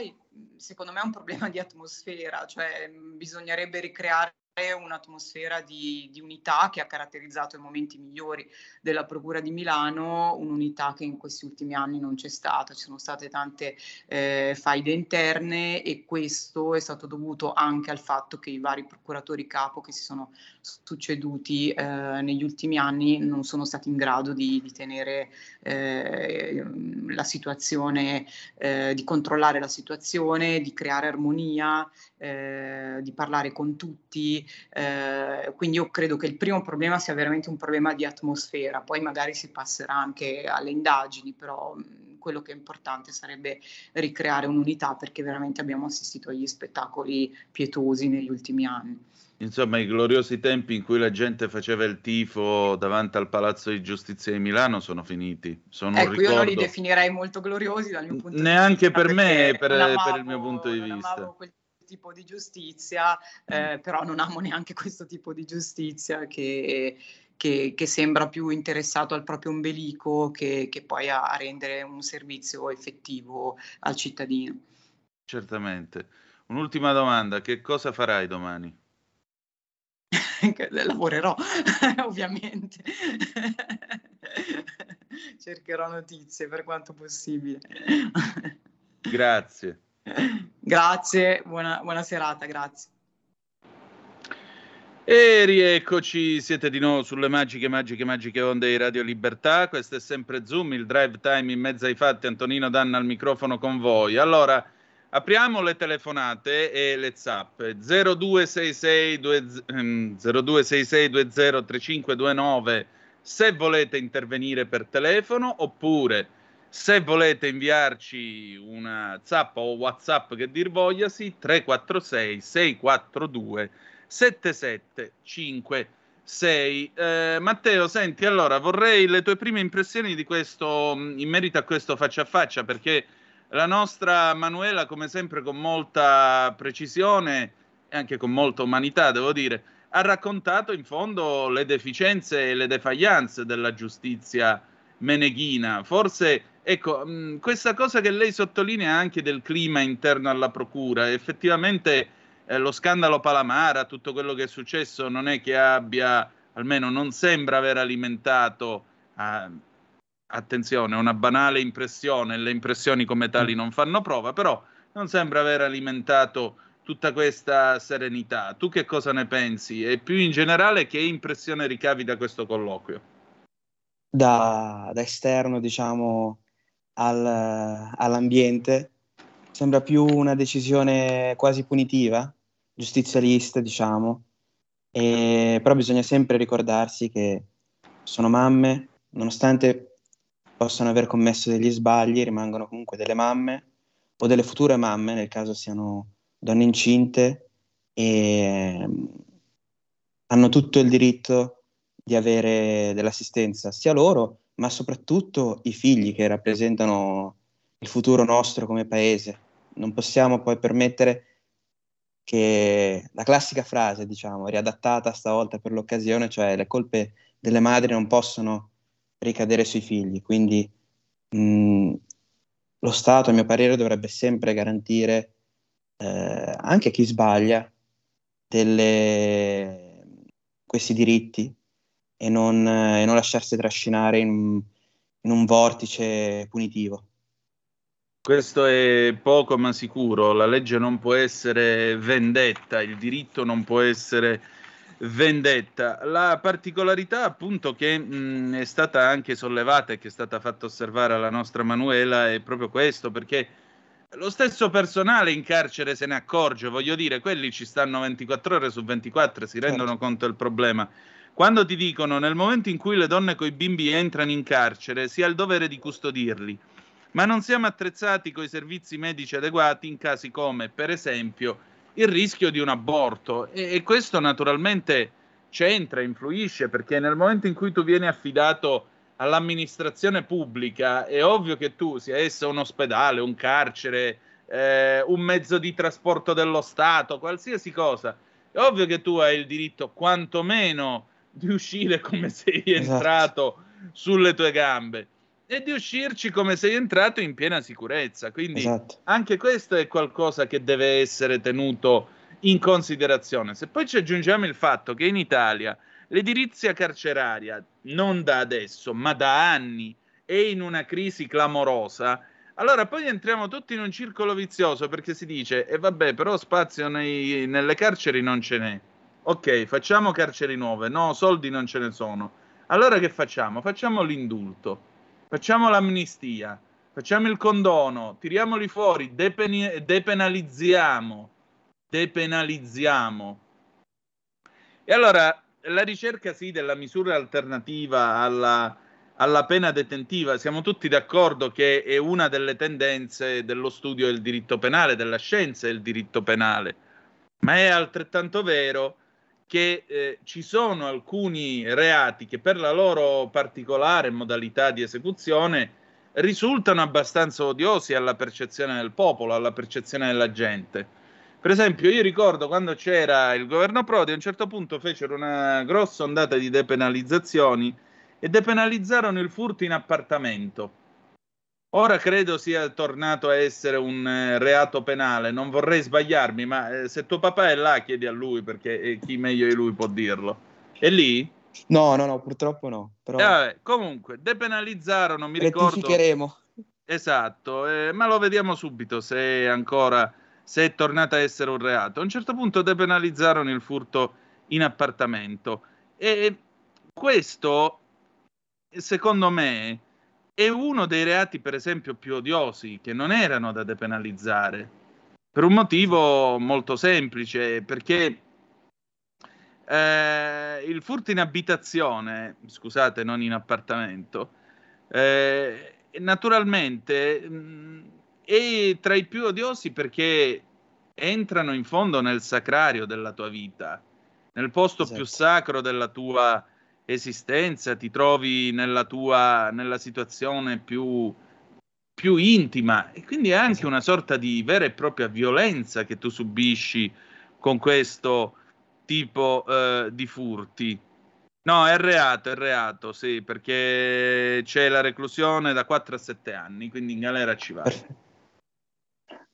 secondo me è un problema di atmosfera, cioè mh, bisognerebbe ricreare un'atmosfera di, di unità che ha caratterizzato i momenti migliori della Procura di Milano, un'unità che in questi ultimi anni non c'è stata, ci sono state tante eh, faide interne e questo è stato dovuto anche al fatto che i vari procuratori capo che si sono succeduti eh, negli ultimi anni non sono stati in grado di, di tenere eh, la situazione, eh, di controllare la situazione, di creare armonia, eh, di parlare con tutti. Eh, quindi io credo che il primo problema sia veramente un problema di atmosfera, poi magari si passerà anche alle indagini, però mh, quello che è importante sarebbe ricreare un'unità perché veramente abbiamo assistito agli spettacoli pietosi negli ultimi anni. Insomma, i gloriosi tempi in cui la gente faceva il tifo davanti al Palazzo di Giustizia di Milano sono finiti. Sono un Ecco, io non li ricordo. definirei molto gloriosi dal mio punto di Neanche vista. per me, per, non per il mio punto di non vista. amavo quel tipo di giustizia, eh, però non amo neanche questo tipo di giustizia che, che- che sembra più interessato al proprio ombelico che, che poi a, a rendere un servizio effettivo al cittadino. Certamente. Un'ultima domanda, che cosa farai domani? Lavorerò, ovviamente. Cercherò notizie per quanto possibile. Grazie. Grazie, buona, buona serata, grazie. E rieccoci, siete di nuovo sulle magiche, magiche, magiche onde di Radio Libertà. Questo è sempre Zoom, il drive time in mezzo ai fatti. Antonino Danna al microfono con voi. Allora, apriamo le telefonate e le zappe. 0266 20 ehm, 0266 3529 se volete intervenire per telefono oppure se volete inviarci una zappa o WhatsApp che dir vogliasi 346 642 7756. Eh, Matteo, senti, allora vorrei le tue prime impressioni di questo mh, in merito a questo faccia a faccia, perché la nostra Manuela, come sempre, con molta precisione e anche con molta umanità, devo dire, ha raccontato in fondo le deficienze e le defaglianze della giustizia meneghina. Forse, ecco, mh, questa cosa che lei sottolinea anche del clima interno alla procura, effettivamente eh, lo scandalo Palamara, tutto quello che è successo, non è che abbia, almeno non sembra aver alimentato, ah, attenzione, una banale impressione, le impressioni come tali non fanno prova, però non sembra aver alimentato tutta questa serenità. Tu che cosa ne pensi? E più in generale, che impressione ricavi da questo colloquio? da, da esterno, diciamo, al- all'ambiente, sembra più una decisione quasi punitiva, giustizialista, diciamo, e, però bisogna sempre ricordarsi che sono mamme, nonostante possano aver commesso degli sbagli, rimangono comunque delle mamme o delle future mamme, nel caso siano donne incinte, e hanno tutto il diritto di avere dell'assistenza, sia loro, ma soprattutto i figli che rappresentano il futuro nostro come paese. Non possiamo poi permettere che la classica frase, diciamo, riadattata stavolta per l'occasione, cioè le colpe delle madri non possono ricadere sui figli. Quindi mh, lo Stato, a mio parere, dovrebbe sempre garantire eh, anche chi sbaglia delle- questi diritti e non, e non lasciarsi trascinare in, in un vortice punitivo. Questo è poco ma sicuro, la legge non può essere vendetta, il diritto non può essere vendetta. La particolarità, appunto, che mh, è stata anche sollevata e che è stata fatta osservare alla nostra Manuela è proprio questo, perché lo stesso personale in carcere se ne accorge, voglio dire, quelli ci stanno 24 ore su 24 e si rendono Certo. conto del problema. Quando ti dicono nel momento in cui le donne con i bimbi entrano in carcere, si ha il dovere di custodirli, ma non siamo attrezzati con i servizi medici adeguati in casi come, per esempio, il rischio di un aborto. E, e questo naturalmente c'entra, influisce, perché nel momento in cui tu vieni affidato all'amministrazione pubblica, è ovvio che tu, sia esso un ospedale, un carcere, eh, un mezzo di trasporto dello Stato, qualsiasi cosa, è ovvio che tu hai il diritto quantomeno di uscire come sei Esatto. entrato sulle tue gambe e di uscirci come sei entrato in piena sicurezza. Quindi Esatto. anche questo è qualcosa che deve essere tenuto in considerazione. Se poi ci aggiungiamo il fatto che in Italia l'edilizia carceraria, non da adesso, ma da anni, è in una crisi clamorosa, allora poi entriamo tutti in un circolo vizioso perché si dice, e vabbè, però spazio nei- nelle carceri non ce n'è. Ok, facciamo carceri nuove, no, soldi non ce ne sono. Allora che facciamo? Facciamo l'indulto, facciamo l'amnistia, facciamo il condono, tiriamoli fuori, depeni- depenalizziamo, depenalizziamo. E allora la ricerca sì della misura alternativa alla, alla pena detentiva, siamo tutti d'accordo che è una delle tendenze dello studio del diritto penale, della scienza del diritto penale, ma è altrettanto vero che eh, ci sono alcuni reati che per la loro particolare modalità di esecuzione risultano abbastanza odiosi alla percezione del popolo, alla percezione della gente. Per esempio, io ricordo quando c'era il governo Prodi, a un certo punto fecero una grossa ondata di depenalizzazioni e depenalizzarono il furto in appartamento. Ora credo sia tornato a essere un eh, reato penale, non vorrei sbagliarmi, ma eh, se tuo papà è là chiedi a lui perché eh, chi meglio di lui può dirlo. È lì? No, no, no, purtroppo no. Però vabbè, comunque, depenalizzarono, mi ricordo... Esatto, eh, ma lo vediamo subito se ancora se è tornata a essere un reato. A un certo punto depenalizzarono il furto in appartamento e questo, secondo me, è uno dei reati, per esempio, più odiosi che non erano da depenalizzare per un motivo molto semplice, perché eh, il furto in abitazione, scusate, non in appartamento, eh, naturalmente mh, è tra i più odiosi perché entrano in fondo nel sacrario della tua vita, nel posto Esatto. più sacro della tua esistenza, ti trovi nella tua nella situazione più, più intima e quindi è anche Esatto. una sorta di vera e propria violenza che tu subisci con questo tipo eh, di furti. No, è reato, è reato, sì, perché c'è la reclusione da 4 a 7 anni, quindi in galera ci va.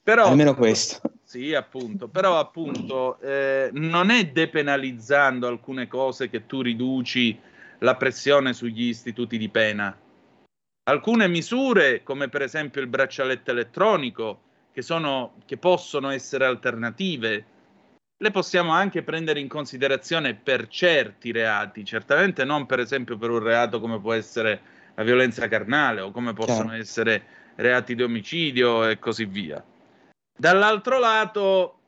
Però, Almeno questo. Sì, appunto, però appunto eh, non è depenalizzando alcune cose che tu riduci la pressione sugli istituti di pena. Alcune misure, come per esempio il braccialetto elettronico, che, sono, che possono essere alternative, le possiamo anche prendere in considerazione per certi reati, certamente non per esempio per un reato come può essere la violenza carnale o come possono Chiaro. essere reati di omicidio e così via. Dall'altro lato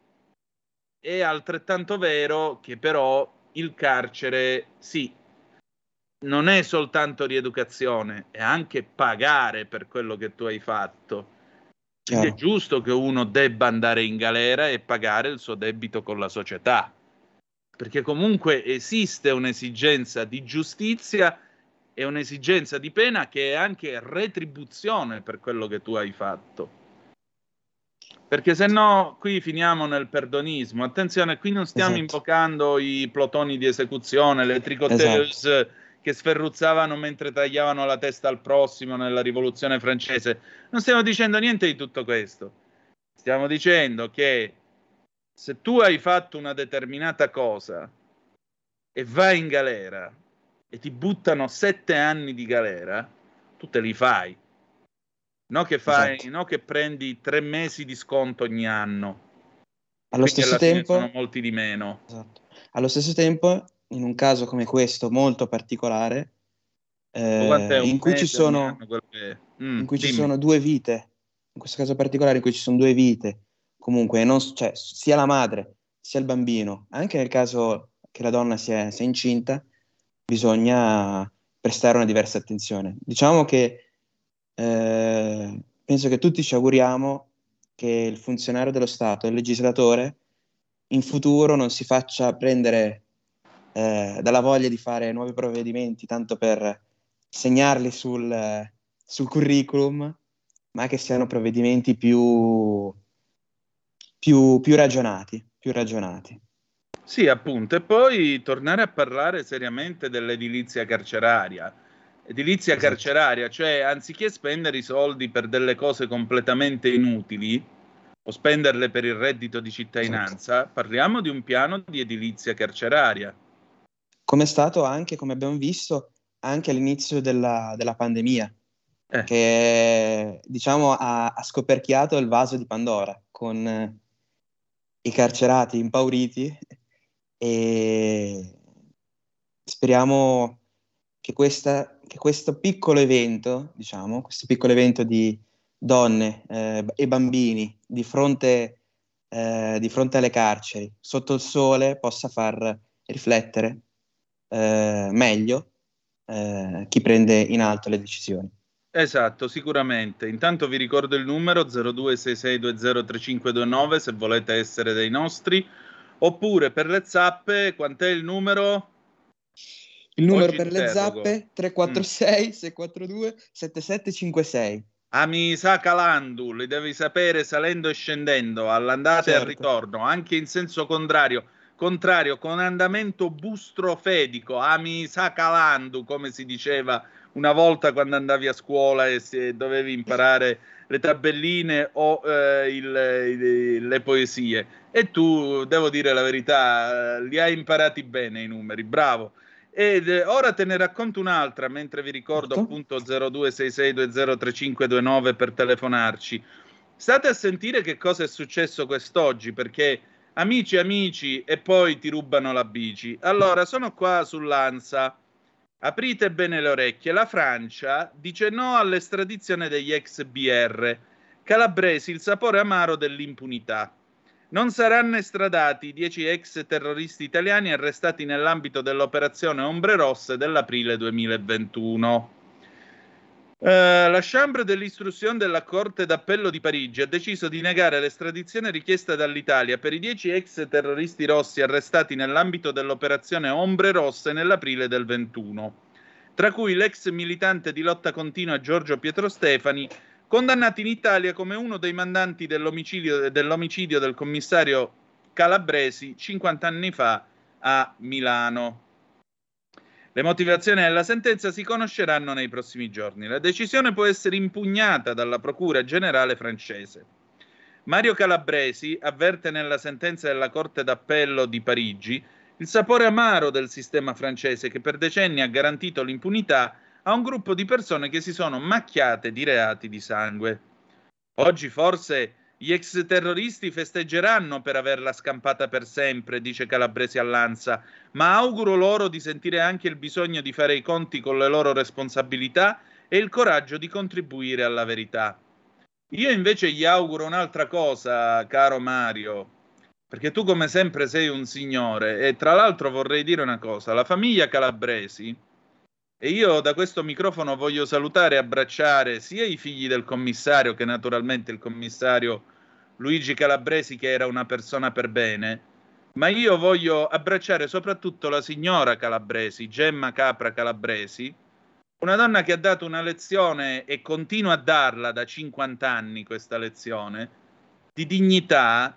è altrettanto vero che però il carcere sì, non è soltanto rieducazione, è anche pagare per quello che tu hai fatto. Quindi è giusto che uno debba andare in galera e pagare il suo debito con la società, perché comunque esiste un'esigenza di giustizia e un'esigenza di pena che è anche retribuzione per quello che tu hai fatto. Perché se no qui finiamo nel perdonismo. Attenzione, qui non stiamo Esatto. invocando i plotoni di esecuzione, le tricoteuse che sferruzzavano mentre tagliavano la testa al prossimo nella rivoluzione francese. Non stiamo dicendo niente di tutto questo. Stiamo dicendo che se tu hai fatto una determinata cosa e vai in galera e ti buttano sette anni di galera, tu te li fai. No che, fai, Esatto. no che prendi tre mesi di sconto ogni anno. Allo stesso tempo, sono molti di meno. esatto. Allo stesso tempo, in un caso come questo molto particolare, eh, un in cui, ci sono, che? Mm, in cui ci sono due vite, in questo caso particolare in cui ci sono due vite, comunque, non, cioè, sia la madre sia il bambino, anche nel caso che la donna sia, sia incinta, bisogna prestare una diversa attenzione. Diciamo che eh, penso che tutti ci auguriamo che il funzionario dello Stato, il legislatore, in futuro non si faccia prendere eh, dalla voglia di fare nuovi provvedimenti tanto per segnarli sul, sul curriculum, ma che siano provvedimenti più, più, più ragionati, più ragionati. Sì, appunto, e poi tornare a parlare seriamente dell'edilizia carceraria. Edilizia Esatto. carceraria, cioè anziché spendere i soldi per delle cose completamente inutili o spenderle per il reddito di cittadinanza, parliamo di un piano di edilizia carceraria. Come è stato anche, come abbiamo visto, anche all'inizio della, della pandemia, Eh. che diciamo ha, ha scoperchiato il vaso di Pandora con eh, i carcerati impauriti e speriamo che, questa, che questo piccolo evento, diciamo, questo piccolo evento di donne eh, e bambini di fronte, eh, di fronte alle carceri, sotto il sole, possa far riflettere eh, meglio eh, chi prende in alto le decisioni. Esatto, sicuramente. Intanto vi ricordo il numero 0266203529 se volete essere dei nostri, oppure per le zappe, quant'è il numero? Il numero Oggi per le zappe 346 642 7756. A Misa Calandu, li devi sapere salendo e scendendo, all'andata e al Certo. ritorno, anche in senso contrario, contrario con andamento bustrofedico, a Misa Calandu, come si diceva una volta quando andavi a scuola e se- dovevi imparare le tabelline o eh, il- il- le poesie. E tu, devo dire la verità, eh, li hai imparati bene i numeri, bravo. Ed eh, ora te ne racconto un'altra, mentre vi ricordo Certo. appunto 0266203529 per telefonarci. State a sentire che cosa è successo quest'oggi, perché amici amici e poi ti rubano la bici. Allora, sono qua sull'Ansa. Aprite bene le orecchie. La Francia dice no all'estradizione degli ex BR. Calabresi, il sapore amaro dell'impunità. Non saranno estradati i dieci ex terroristi italiani arrestati nell'ambito dell'operazione Ombre Rosse dell'aprile 2021. Eh, la Chambre dell'istruzione della Corte d'Appello di Parigi ha deciso di negare l'estradizione richiesta dall'Italia per i dieci ex terroristi rossi arrestati nell'ambito dell'operazione Ombre Rosse nell'aprile del 21, tra cui l'ex militante di lotta continua Giorgio Pietro Stefani, condannato in Italia come uno dei mandanti dell'omicidio, dell'omicidio del commissario Calabresi 50 anni fa a Milano. Le motivazioni della sentenza si conosceranno nei prossimi giorni. La decisione può essere impugnata dalla Procura Generale francese. Mario Calabresi avverte nella sentenza della Corte d'Appello di Parigi il sapore amaro del sistema francese che per decenni ha garantito l'impunità a un gruppo di persone che si sono macchiate di reati di sangue. Oggi forse gli ex terroristi festeggeranno per averla scampata per sempre, dice Calabresi all'Ansa, ma auguro loro di sentire anche il bisogno di fare i conti con le loro responsabilità e il coraggio di contribuire alla verità. Io invece gli auguro un'altra cosa, caro Mario, perché tu come sempre sei un signore e tra l'altro vorrei dire una cosa, la famiglia Calabresi, e io da questo microfono voglio salutare e abbracciare sia i figli del commissario, che naturalmente il commissario Luigi Calabresi, che era una persona per bene, ma io voglio abbracciare soprattutto la signora Calabresi, Gemma Capra Calabresi, una donna che ha dato una lezione e continua a darla da 50 anni questa lezione di dignità,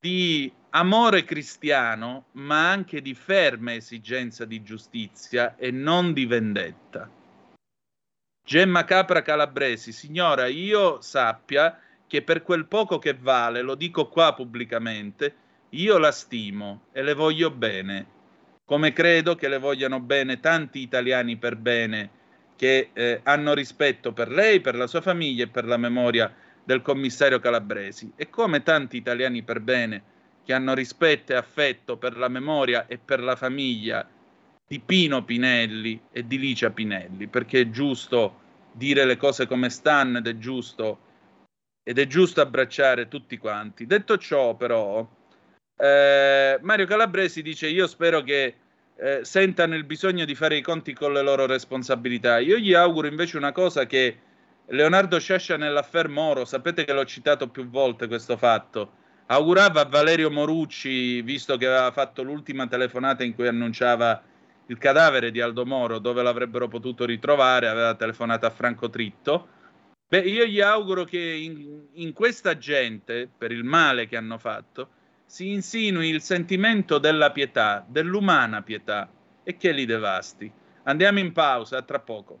di amore cristiano, ma anche di ferma esigenza di giustizia e non di vendetta. Gemma Capra Calabresi, signora, io sappia che per quel poco che vale, lo dico qua pubblicamente, io la stimo e le voglio bene, come credo che le vogliano bene tanti italiani per bene che eh, hanno rispetto per lei, per la sua famiglia e per la memoria del commissario Calabresi, e come tanti italiani per bene che hanno rispetto e affetto per la memoria e per la famiglia di Pino Pinelli e di Licia Pinelli, perché è giusto dire le cose come stanno ed è giusto, ed è giusto abbracciare tutti quanti. Detto ciò, però, eh, Mario Calabresi dice: Io spero che eh, sentano il bisogno di fare i conti con le loro responsabilità. Io gli auguro invece una cosa che Leonardo Sciascia nell'affair Moro, sapete che l'ho citato più volte questo fatto, augurava a Valerio Morucci, visto che aveva fatto l'ultima telefonata in cui annunciava il cadavere di Aldo Moro, dove l'avrebbero potuto ritrovare, aveva telefonato a Franco Tritto. Beh, io gli auguro che in, in questa gente, per il male che hanno fatto, si insinui il sentimento della pietà, dell'umana pietà, e che li devasti. Andiamo in pausa, tra poco.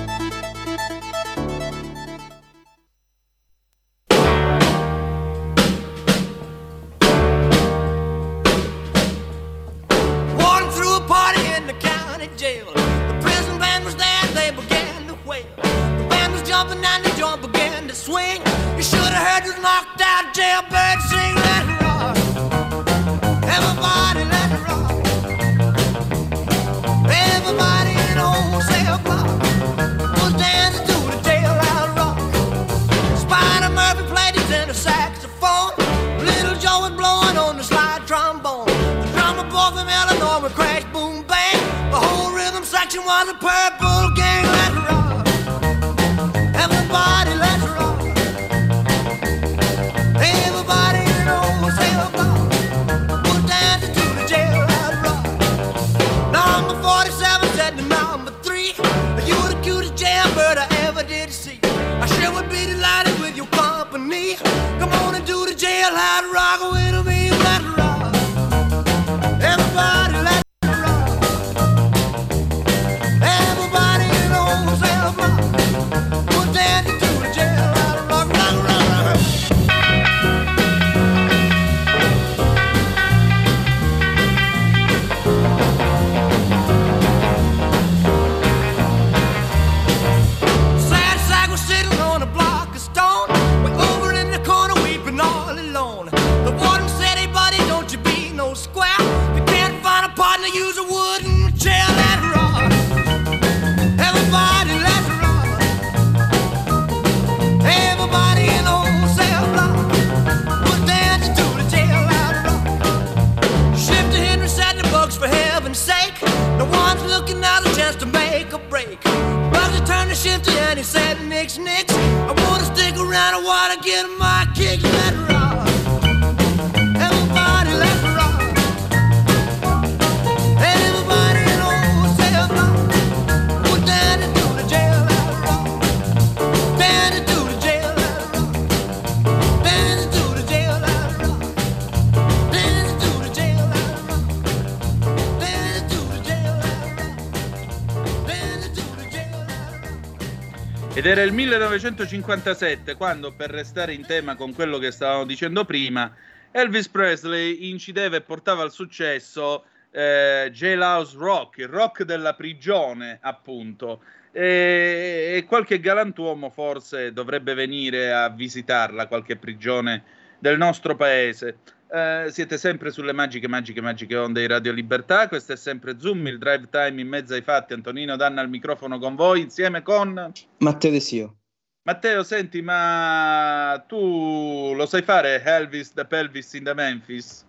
Era il 1957 quando, per restare in tema con quello che stavamo dicendo prima, Elvis Presley incideva e portava al successo eh, Jailhouse Rock, il rock della prigione, appunto. E, e qualche galantuomo forse dovrebbe venire a visitarla, qualche prigione del nostro paese. Eh, siete sempre sulle magiche, magiche, magiche onde di Radio Libertà. Questo è sempre Zoom, il drive time in mezzo ai fatti. Antonino Danna al microfono con voi, insieme con Matteo De Sio. Matteo. Senti, ma tu lo sai fare Elvis the Pelvis in the Memphis?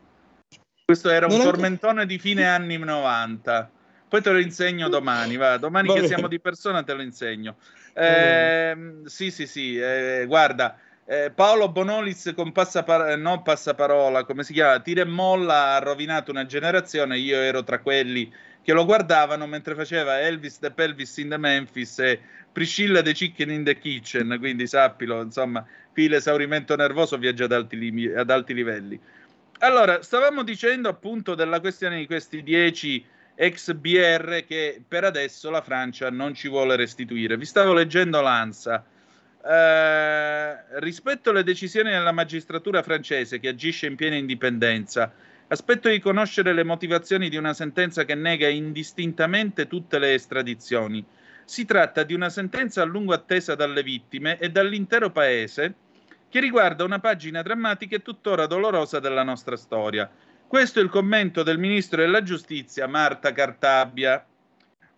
Questo era un Non tormentone di fine anni 90. Poi te lo insegno domani, va. Domani Va che siamo di persona te lo insegno. Ehm, sì, sì, sì, eh, guarda, eh, Paolo Bonolis con passapar- no passaparola, come si chiama? Tira e molla ha rovinato una generazione, io ero tra quelli che lo guardavano mentre faceva Elvis the Pelvis in the Memphis e Priscilla the Chicken in the Kitchen, quindi sappilo, insomma, qui l'esaurimento nervoso viaggia ad alti, limi- ad alti livelli. Allora, stavamo dicendo appunto della questione di questi 10 ex BR che per adesso la Francia non ci vuole restituire. Vi stavo leggendo l'ANSA. Eh, rispetto alle decisioni della magistratura francese che agisce in piena indipendenza Aspetto di conoscere le motivazioni di una sentenza che nega indistintamente tutte le estradizioni. Si tratta di una sentenza a lungo attesa dalle vittime e dall'intero paese che riguarda una pagina drammatica e tuttora dolorosa della nostra storia. Questo è il commento del ministro della giustizia Marta Cartabia.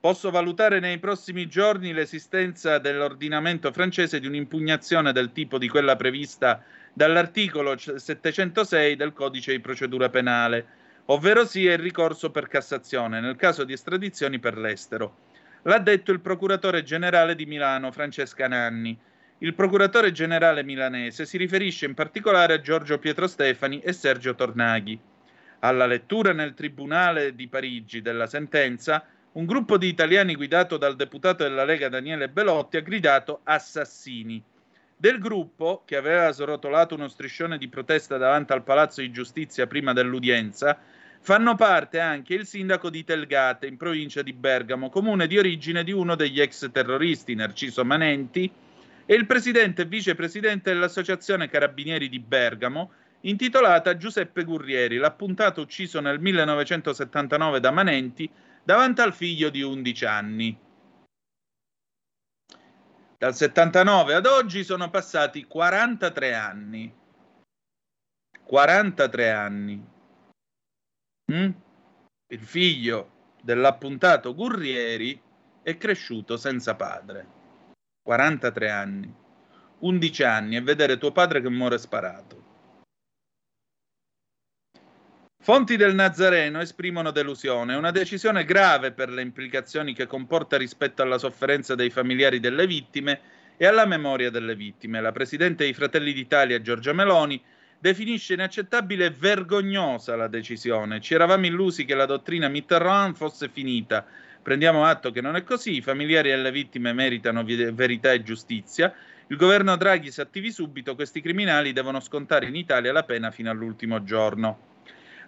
Posso valutare nei prossimi giorni l'esistenza dell'ordinamento francese di un'impugnazione del tipo di quella prevista dall'articolo 706 del codice di procedura penale, ovvero sia il ricorso per Cassazione nel caso di estradizioni per l'estero. L'ha detto il procuratore generale di Milano, Francesca Nanni. Il procuratore generale milanese si riferisce in particolare a Giorgio Pietro Stefani e Sergio Tornaghi. Alla lettura nel Tribunale di Parigi della sentenza, un gruppo di italiani guidato dal deputato della Lega Daniele Belotti ha gridato assassini. Del gruppo, che aveva srotolato uno striscione di protesta davanti al Palazzo di Giustizia prima dell'udienza, fanno parte anche il sindaco di Telgate, in provincia di Bergamo, comune di origine di uno degli ex terroristi, Narciso Manenti, e il presidente e vicepresidente dell'Associazione Carabinieri di Bergamo, intitolata Giuseppe Gurrieri, l'appuntato ucciso nel 1979 da Manenti davanti al figlio di 11 anni. Dal 79 ad oggi sono passati 43 anni. 43 anni. Mm? Il figlio dell'appuntato Gurrieri è cresciuto senza padre. 43 anni. 11 anni e vedere tuo padre che muore sparato. Fonti del Nazareno esprimono delusione, una decisione grave per le implicazioni che comporta rispetto alla sofferenza dei familiari delle vittime e alla memoria delle vittime. La presidente dei Fratelli d'Italia, Giorgia Meloni, definisce inaccettabile e vergognosa la decisione. Ci eravamo illusi che la dottrina Mitterrand fosse finita. Prendiamo atto che non è così, i familiari delle vittime meritano verità e giustizia. Il governo Draghi si attivi subito, questi criminali devono scontare in Italia la pena fino all'ultimo giorno.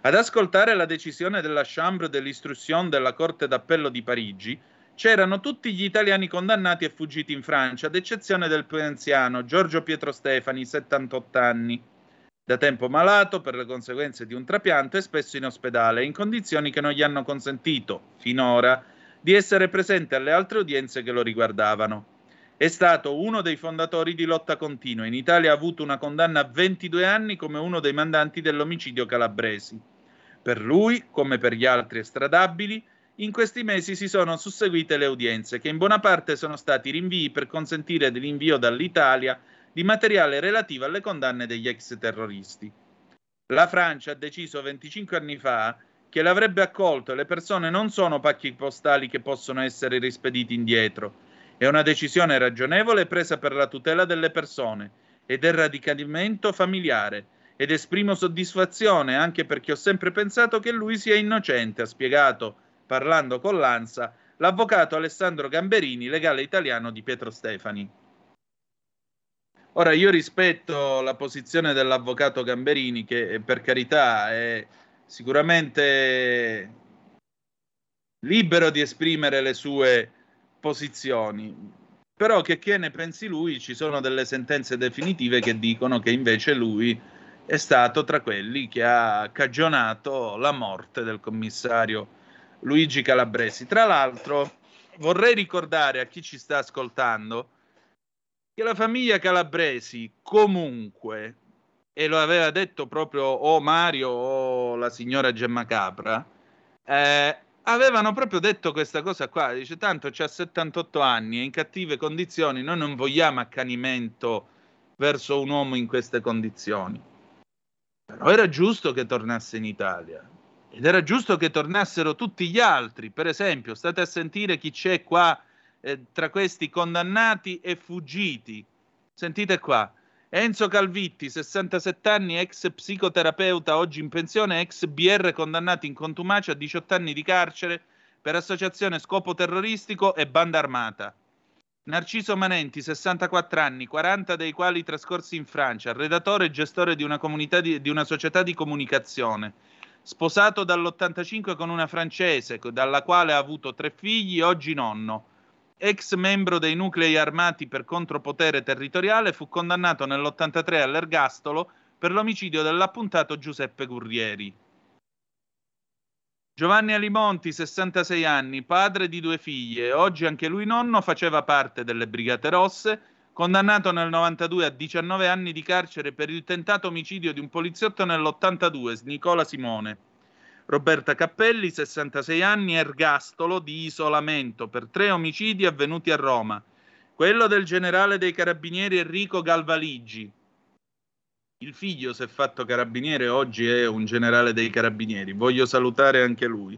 Ad ascoltare la decisione della Chambre de l'Instruction della Corte d'Appello di Parigi c'erano tutti gli italiani condannati e fuggiti in Francia, ad eccezione del più anziano Giorgio Pietro Stefani, 78 anni, da tempo malato per le conseguenze di un trapianto e spesso in ospedale, in condizioni che non gli hanno consentito, finora, di essere presente alle altre udienze che lo riguardavano. È stato uno dei fondatori di Lotta Continua. In Italia ha avuto una condanna a 22 anni come uno dei mandanti dell'omicidio calabresi. Per lui, come per gli altri estradabili, in questi mesi si sono susseguite le udienze, che in buona parte sono stati rinvii per consentire l'invio dall'Italia di materiale relativo alle condanne degli ex terroristi. La Francia ha deciso 25 anni fa che l'avrebbe accolto e le persone non sono pacchi postali che possono essere rispediti indietro. È una decisione ragionevole presa per la tutela delle persone ed eradicamento familiare ed esprimo soddisfazione anche perché ho sempre pensato che lui sia innocente, ha spiegato, parlando con l'ANSA, l'avvocato Alessandro Gamberini, legale italiano di Pietro Stefani. Ora io rispetto la posizione dell'avvocato Gamberini che eh, per carità è sicuramente libero di esprimere le sue posizioni, però che, che ne pensi lui ci sono delle sentenze definitive che dicono che invece lui è stato tra quelli che ha cagionato la morte del commissario Luigi Calabresi. Tra l'altro vorrei ricordare a chi ci sta ascoltando che la famiglia Calabresi comunque, e lo aveva detto proprio o Mario o la signora Gemma Capra, eh, avevano proprio detto questa cosa qua, dice tanto c'ha 78 anni, è in cattive condizioni, noi non vogliamo accanimento verso un uomo in queste condizioni. Però era giusto che tornasse in Italia ed era giusto che tornassero tutti gli altri. Per esempio, state a sentire chi c'è qua eh, tra questi condannati e fuggiti. Sentite qua. Enzo Calvitti, 67 anni, ex psicoterapeuta, oggi in pensione, ex BR condannato in contumacia a 18 anni di carcere per associazione scopo terroristico e banda armata. Narciso Manenti, 64 anni, 40 dei quali trascorsi in Francia, redattore e gestore di una, di, di una società di comunicazione. Sposato dall'85 con una francese, dalla quale ha avuto tre figli, oggi nonno. Ex membro dei nuclei armati per contropotere territoriale, fu condannato nell'83 all'ergastolo per l'omicidio dell'appuntato Giuseppe Gurrieri. Giovanni Alimonti, 66 anni, padre di due figlie, oggi anche lui nonno, faceva parte delle Brigate Rosse, condannato nel 92 a 19 anni di carcere per il tentato omicidio di un poliziotto nell'82, Nicola Simone. Roberta Cappelli, 66 anni, ergastolo di isolamento per tre omicidi avvenuti a Roma. Quello del generale dei carabinieri Enrico Galvaligi. Il figlio si è fatto carabiniere, oggi è un generale dei carabinieri. Voglio salutare anche lui.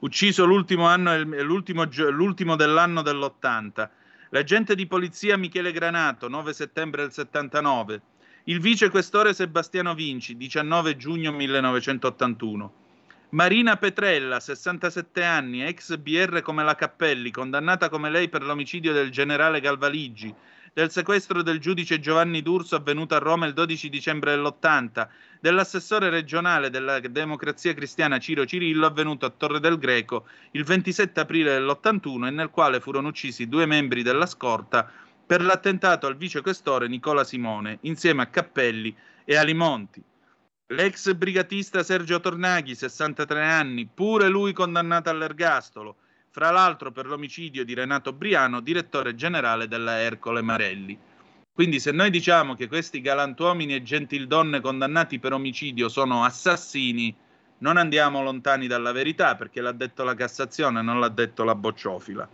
Ucciso l'ultimo, anno, l'ultimo, l'ultimo dell'anno dell'80. L'agente di polizia Michele Granato, 9 settembre del 79. Il vicequestore Sebastiano Vinci, 19 giugno 1981. Marina Petrella, 67 anni, ex BR come la Cappelli, condannata come lei per l'omicidio del generale Galvaligi, del sequestro del giudice Giovanni D'Urso avvenuto a Roma il 12 dicembre dell'80, dell'assessore regionale della Democrazia Cristiana Ciro Cirillo avvenuto a Torre del Greco il 27 aprile dell'81 e nel quale furono uccisi due membri della scorta per l'attentato al vicequestore Nicola Simone, insieme a Cappelli e Alimonti. L'ex brigatista Sergio Tornaghi, 63 anni, pure lui condannato all'ergastolo, fra l'altro per l'omicidio di Renato Briano, direttore generale della Ercole Marelli. Quindi se noi diciamo che questi galantuomini e gentildonne condannati per omicidio sono assassini, non andiamo lontani dalla verità, perché l'ha detto la Cassazione, non l'ha detto la bocciofila.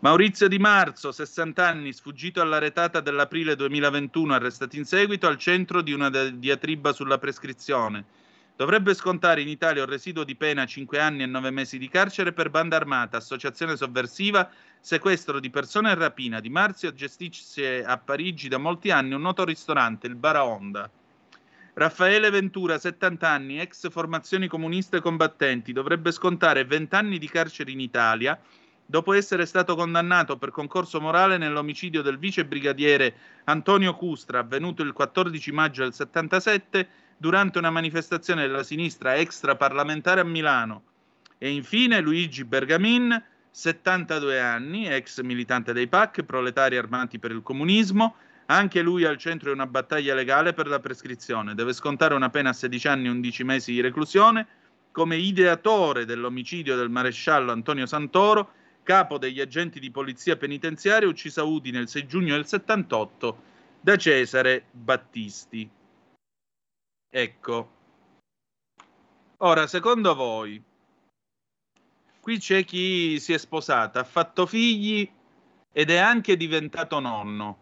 Maurizio Di Marzo, 60 anni, sfuggito alla retata dell'aprile 2021, arrestato in seguito al centro di una diatriba sulla prescrizione. Dovrebbe scontare in Italia un residuo di pena 5 anni e 9 mesi di carcere per banda armata, associazione sovversiva, sequestro di persone e rapina. Di Marzio gestisce a Parigi da molti anni un noto ristorante, il Baraonda. Raffaele Ventura, 70 anni, ex formazioni comuniste combattenti, dovrebbe scontare 20 anni di carcere in Italia dopo essere stato condannato per concorso morale nell'omicidio del vice brigadiere Antonio Custra, avvenuto il 14 maggio del 77 durante una manifestazione della sinistra extraparlamentare a Milano. E infine Luigi Bergamin, 72 anni, ex militante dei PAC, proletari armati per il comunismo, anche lui al centro di una battaglia legale per la prescrizione. Deve scontare una pena a 16 anni e 11 mesi di reclusione come ideatore dell'omicidio del maresciallo Antonio Santoro, capo degli agenti di polizia penitenziaria, ucciso a Udine il 6 giugno del 78 da Cesare Battisti. Ecco. Ora, secondo voi, qui c'è chi si è sposata, ha fatto figli ed è anche diventato nonno.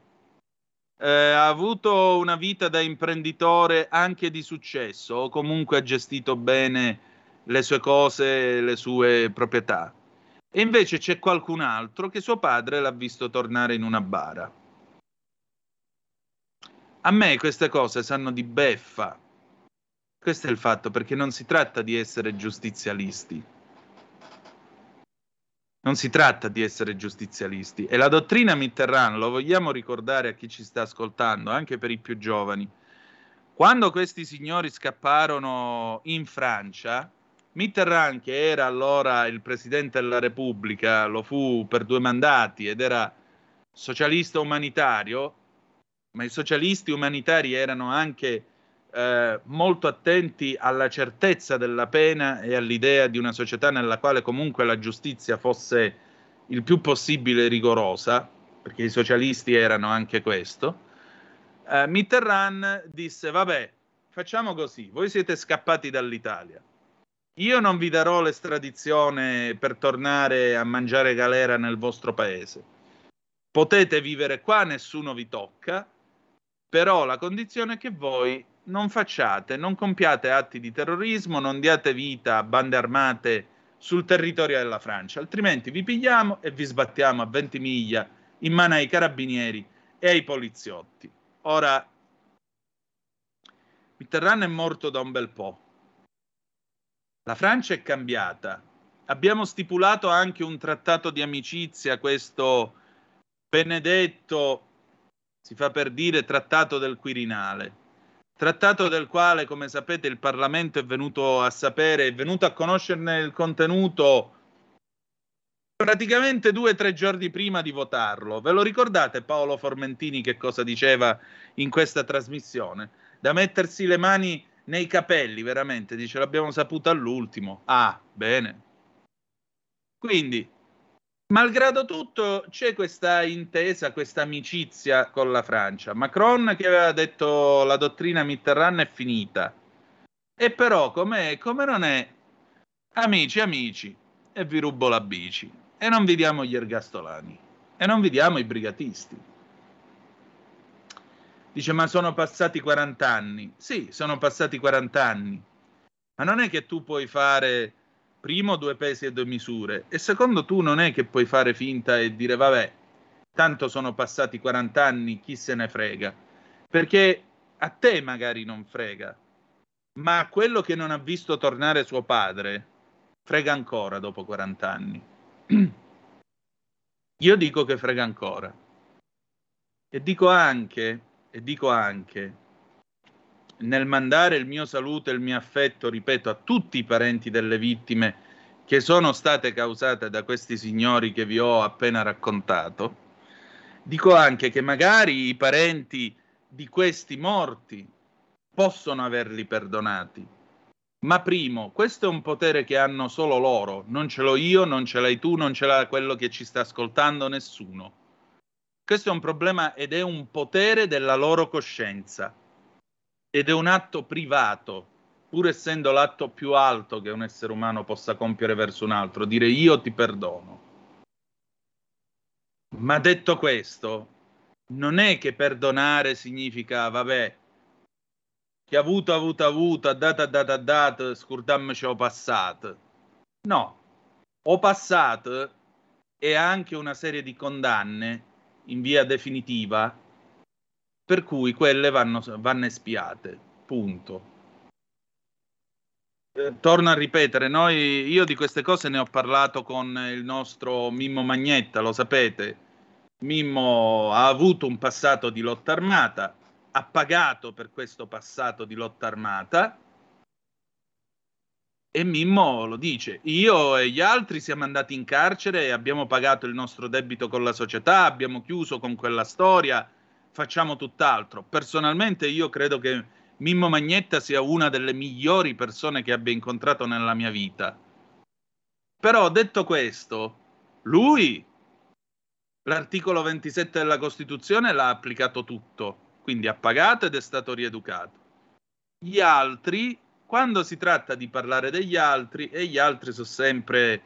Eh, ha avuto una vita da imprenditore anche di successo, o comunque ha gestito bene le sue cose, le sue proprietà. E invece c'è qualcun altro che suo padre l'ha visto tornare in una bara. A me queste cose sanno di beffa. Questo è il fatto, perché non si tratta di essere giustizialisti. Non si tratta di essere giustizialisti. E la dottrina Mitterrand, lo vogliamo ricordare a chi ci sta ascoltando, anche per i più giovani. Quando questi signori scapparono in Francia, Mitterrand, che era allora il presidente della Repubblica, lo fu per due mandati ed era socialista umanitario, ma i socialisti umanitari erano anche eh, molto attenti alla certezza della pena e all'idea di una società nella quale comunque la giustizia fosse il più possibile rigorosa, perché i socialisti erano anche questo. Eh, Mitterrand disse: Vabbè, facciamo così, voi siete scappati dall'Italia. Io non vi darò l'estradizione per tornare a mangiare galera nel vostro paese. Potete vivere qua, nessuno vi tocca, però la condizione è che voi non facciate, non compiate atti di terrorismo, non diate vita a bande armate sul territorio della Francia, altrimenti vi pigliamo e vi sbattiamo a 20 miglia in mano ai carabinieri e ai poliziotti. Ora, Mitterrand è morto da un bel po'. La Francia è cambiata. Abbiamo stipulato anche un trattato di amicizia, questo benedetto, si fa per dire, trattato del Quirinale. Trattato del quale, come sapete, il Parlamento è venuto a sapere, è venuto a conoscerne il contenuto praticamente due o tre giorni prima di votarlo. Ve lo ricordate Paolo Formentini che cosa diceva in questa trasmissione? Da mettersi le mani nei capelli, veramente. Dice, l'abbiamo saputo all'ultimo. Ah, bene. Quindi, malgrado tutto, c'è questa intesa, questa amicizia con la Francia. Macron che aveva detto la dottrina Mitterrand è finita. E però, come non è, amici, amici, e vi rubo la bici. E non vi diamo gli ergastolani. E non vi diamo i brigatisti. Dice, ma sono passati 40 anni. Sì, sono passati 40 anni. Ma non è che tu puoi fare primo due pesi e due misure e secondo tu non è che puoi fare finta e dire vabbè, tanto sono passati 40 anni, chi se ne frega. Perché a te magari non frega, ma a quello che non ha visto tornare suo padre frega ancora dopo 40 anni. Io dico che frega ancora. E dico anche, e dico anche, nel mandare il mio saluto e il mio affetto, ripeto, a tutti i parenti delle vittime che sono state causate da questi signori che vi ho appena raccontato, dico anche che magari i parenti di questi morti possono averli perdonati. Ma primo, questo è un potere che hanno solo loro, non ce l'ho io, non ce l'hai tu, non ce l'ha quello che ci sta ascoltando, nessuno. Questo è un problema ed è un potere della loro coscienza ed è un atto privato, pur essendo l'atto più alto che un essere umano possa compiere verso un altro, dire io ti perdono. Ma detto questo, non è che perdonare significa, vabbè, che ha avuto, ha avuto, ha avuto, ha dato, ha dato, ha dato, scordammoci ho passato. No, ho passato e anche una serie di condanne in via definitiva per cui quelle vanno, vanno espiate. Punto. Eh, torno a ripetere, noi, io di queste cose ne ho parlato con il nostro Mimmo Magnetta, lo sapete. Mimmo ha avuto un passato di lotta armata, ha pagato per questo passato di lotta armata e Mimmo lo dice, io e gli altri siamo andati in carcere e abbiamo pagato il nostro debito con la società, abbiamo chiuso con quella storia, facciamo tutt'altro. Personalmente io credo che Mimmo Magnetta sia una delle migliori persone che abbia incontrato nella mia vita. Però detto questo, lui l'articolo 27 della Costituzione l'ha applicato tutto, quindi ha pagato ed è stato rieducato. Gli altri, quando si tratta di parlare degli altri, e gli altri sono sempre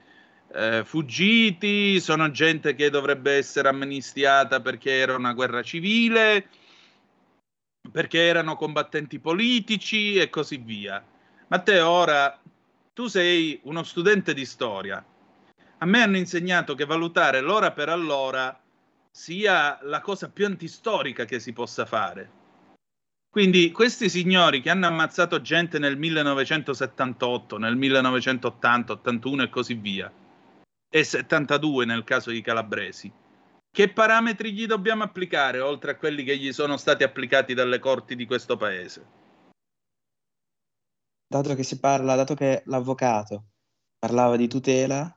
eh, fuggiti, sono gente che dovrebbe essere amnistiata perché era una guerra civile, perché erano combattenti politici e così via. Matteo, ora tu sei uno studente di storia. A me hanno insegnato che valutare l'ora per allora sia la cosa più antistorica che si possa fare. Quindi questi signori che hanno ammazzato gente nel 1978, nel 1980, 81 e così via, e 72 nel caso di Calabresi, che parametri gli dobbiamo applicare oltre a quelli che gli sono stati applicati dalle corti di questo paese? Dato che si parla, dato che l'avvocato parlava di tutela,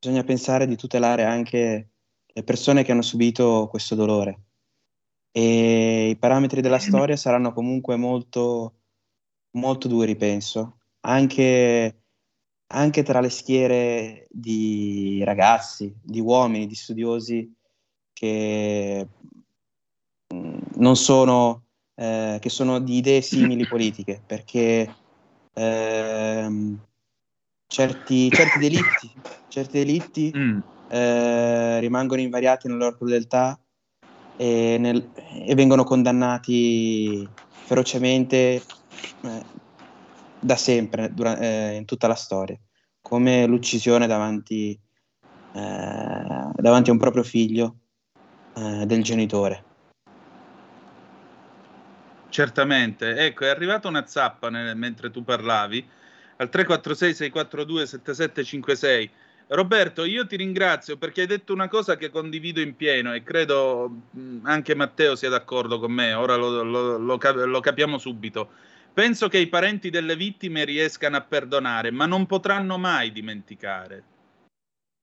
bisogna pensare di tutelare anche le persone che hanno subito questo dolore. E i parametri della storia saranno comunque molto, molto duri, penso, anche, anche tra le schiere di ragazzi, di uomini, di studiosi che mm, non sono, eh, che sono di idee simili politiche, perché ehm, certi, certi delitti, certi delitti Mm. eh, rimangono invariati nella loro crudeltà e, nel- e vengono condannati ferocemente eh, da sempre dura- eh, in tutta la storia, come l'uccisione davanti, eh, davanti a un proprio figlio eh, del genitore. Certamente, ecco, è arrivata una zappa nel- mentre tu parlavi al 346-642-7756. Roberto, io ti ringrazio perché hai detto una cosa che condivido in pieno e credo mh, anche Matteo sia d'accordo con me, ora lo, lo- lo lo capiamo subito. Penso che i parenti delle vittime riescano a perdonare, ma non potranno mai dimenticare.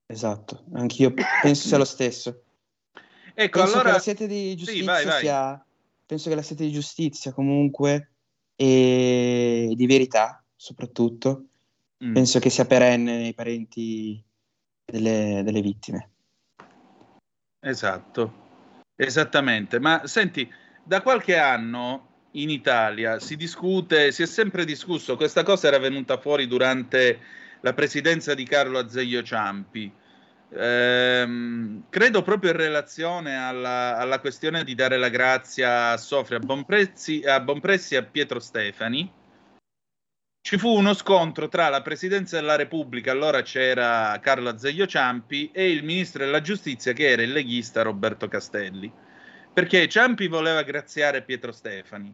Esatto, anch'io penso sia lo stesso. Ecco, penso allora... che la sete di Sì, giustizia vai, vai. sia penso che la sete di giustizia comunque e di verità, soprattutto. Mm. Penso che sia perenne nei parenti delle, delle vittime. Esatto, esattamente. Ma senti, da qualche anno in Italia si discute, si è sempre discusso, questa cosa era venuta fuori durante la presidenza di Carlo Azeglio Ciampi. Ehm, credo proprio in relazione alla, alla questione di dare la grazia a Sofria Bonprezzi, a Bonpressi e a Pietro Stefani. Ci fu uno scontro tra la Presidenza della Repubblica, allora c'era Carlo Azeglio Ciampi, e il ministro della Giustizia, che era il leghista Roberto Castelli, perché Ciampi voleva graziare Pietro Stefani,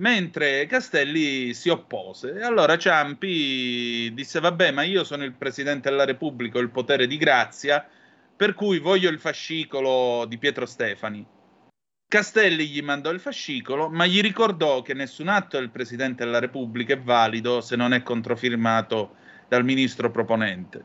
mentre Castelli si oppose. E allora Ciampi disse: Vabbè, ma io sono il Presidente della Repubblica, ho il potere di grazia, per cui voglio il fascicolo di Pietro Stefani. Castelli gli mandò il fascicolo, ma gli ricordò che nessun atto del Presidente della Repubblica è valido se non è controfirmato dal ministro proponente.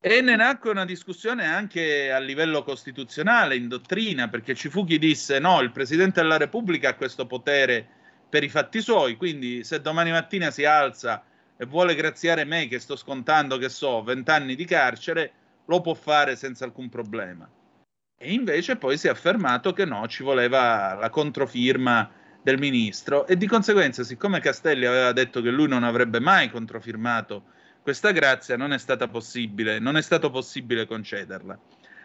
E ne nacque una discussione anche a livello costituzionale, in dottrina, perché ci fu chi disse no, il Presidente della Repubblica ha questo potere per i fatti suoi, quindi se domani mattina si alza e vuole graziare me che sto scontando, che so, vent'anni di carcere, lo può fare senza alcun problema. E invece poi si è affermato che no, ci voleva la controfirma del ministro e di conseguenza, siccome Castelli aveva detto che lui non avrebbe mai controfirmato questa grazia, non è stata possibile, non è stato possibile concederla.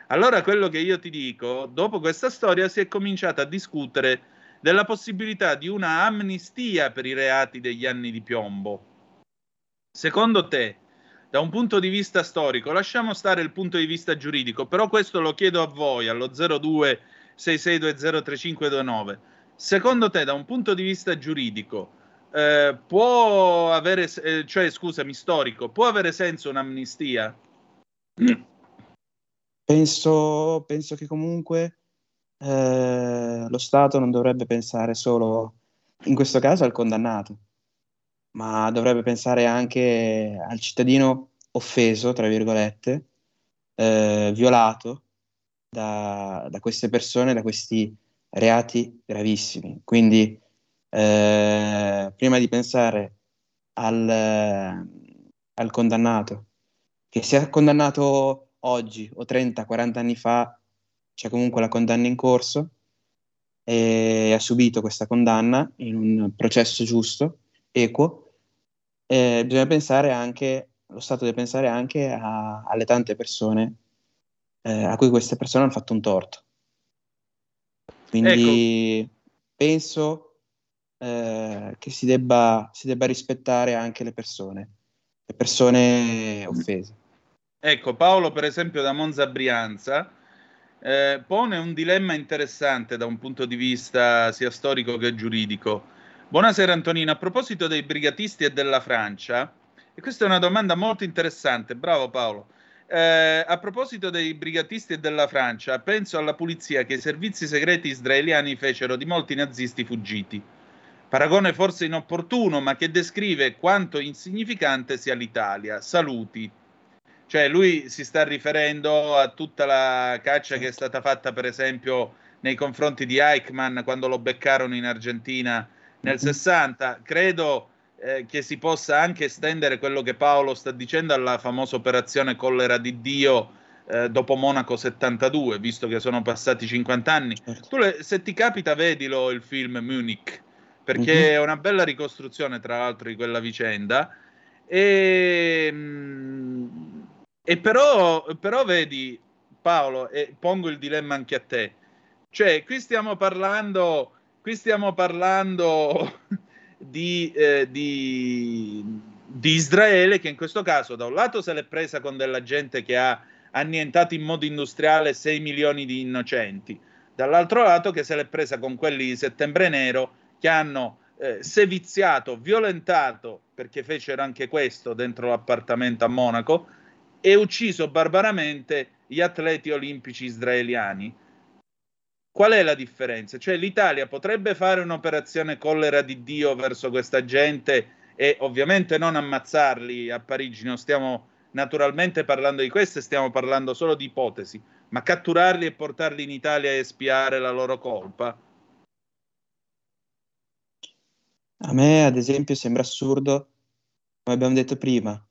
Allora quello che io ti dico, dopo questa storia si è cominciato a discutere della possibilità di una amnistia per i reati degli anni di piombo. Secondo te, da un punto di vista storico, lasciamo stare il punto di vista giuridico, però questo lo chiedo a voi allo 02 66203529. Secondo te, da un punto di vista giuridico, eh, può avere, eh, cioè scusami, storico, può avere senso un'amnistia? Penso, penso che comunque eh, lo Stato non dovrebbe pensare solo, in questo caso, al condannato, ma dovrebbe pensare anche al cittadino offeso, tra virgolette, eh, violato da, da queste persone, da questi reati gravissimi. Quindi, eh, prima di pensare al, al condannato, che sia condannato oggi o 30-40 anni fa, c'è comunque la condanna in corso e ha subito questa condanna in un processo giusto, equo, eh, bisogna pensare anche, lo Stato deve pensare anche a- alle tante persone eh, a cui queste persone hanno fatto un torto. Quindi penso eh, che si debba, si debba rispettare anche le persone, le persone offese. Ecco, Paolo, per esempio, da Monza Brianza, eh, pone un dilemma interessante da un punto di vista sia storico che giuridico. Buonasera Antonino, a proposito dei brigatisti e della Francia, e questa è una domanda molto interessante, bravo Paolo. Eh, a proposito dei brigatisti e della Francia, penso alla pulizia che i servizi segreti israeliani fecero di molti nazisti fuggiti. Paragone forse inopportuno, ma che descrive quanto insignificante sia l'Italia. Saluti. Cioè, lui si sta riferendo a tutta la caccia che è stata fatta, per esempio, nei confronti di Eichmann quando lo beccarono in Argentina nel 60. Credo eh, che si possa anche estendere quello che Paolo sta dicendo alla famosa operazione Collera di Dio eh, dopo Monaco 72, visto che sono passati 50 anni. Tu, le- se ti capita, vedilo il film Munich, perché Mhm. è una bella ricostruzione, tra l'altro, di quella vicenda. E, mm, e però, però vedi, Paolo, e pongo il dilemma anche a te. Cioè, qui stiamo parlando, qui stiamo parlando di, eh, di, di Israele che in questo caso da un lato se l'è presa con della gente che ha annientato in modo industriale 6 milioni di innocenti, dall'altro lato che se l'è presa con quelli di Settembre Nero che hanno eh, seviziato, violentato, perché fecero anche questo dentro l'appartamento a Monaco, e ucciso barbaramente gli atleti olimpici israeliani. Qual è la differenza? Cioè l'Italia potrebbe fare un'operazione collera di Dio verso questa gente e ovviamente non ammazzarli a Parigi, non stiamo naturalmente parlando di questo, stiamo parlando solo di ipotesi, ma catturarli e portarli in Italia e espiare la loro colpa? A me, ad esempio, sembra assurdo, come abbiamo detto prima, come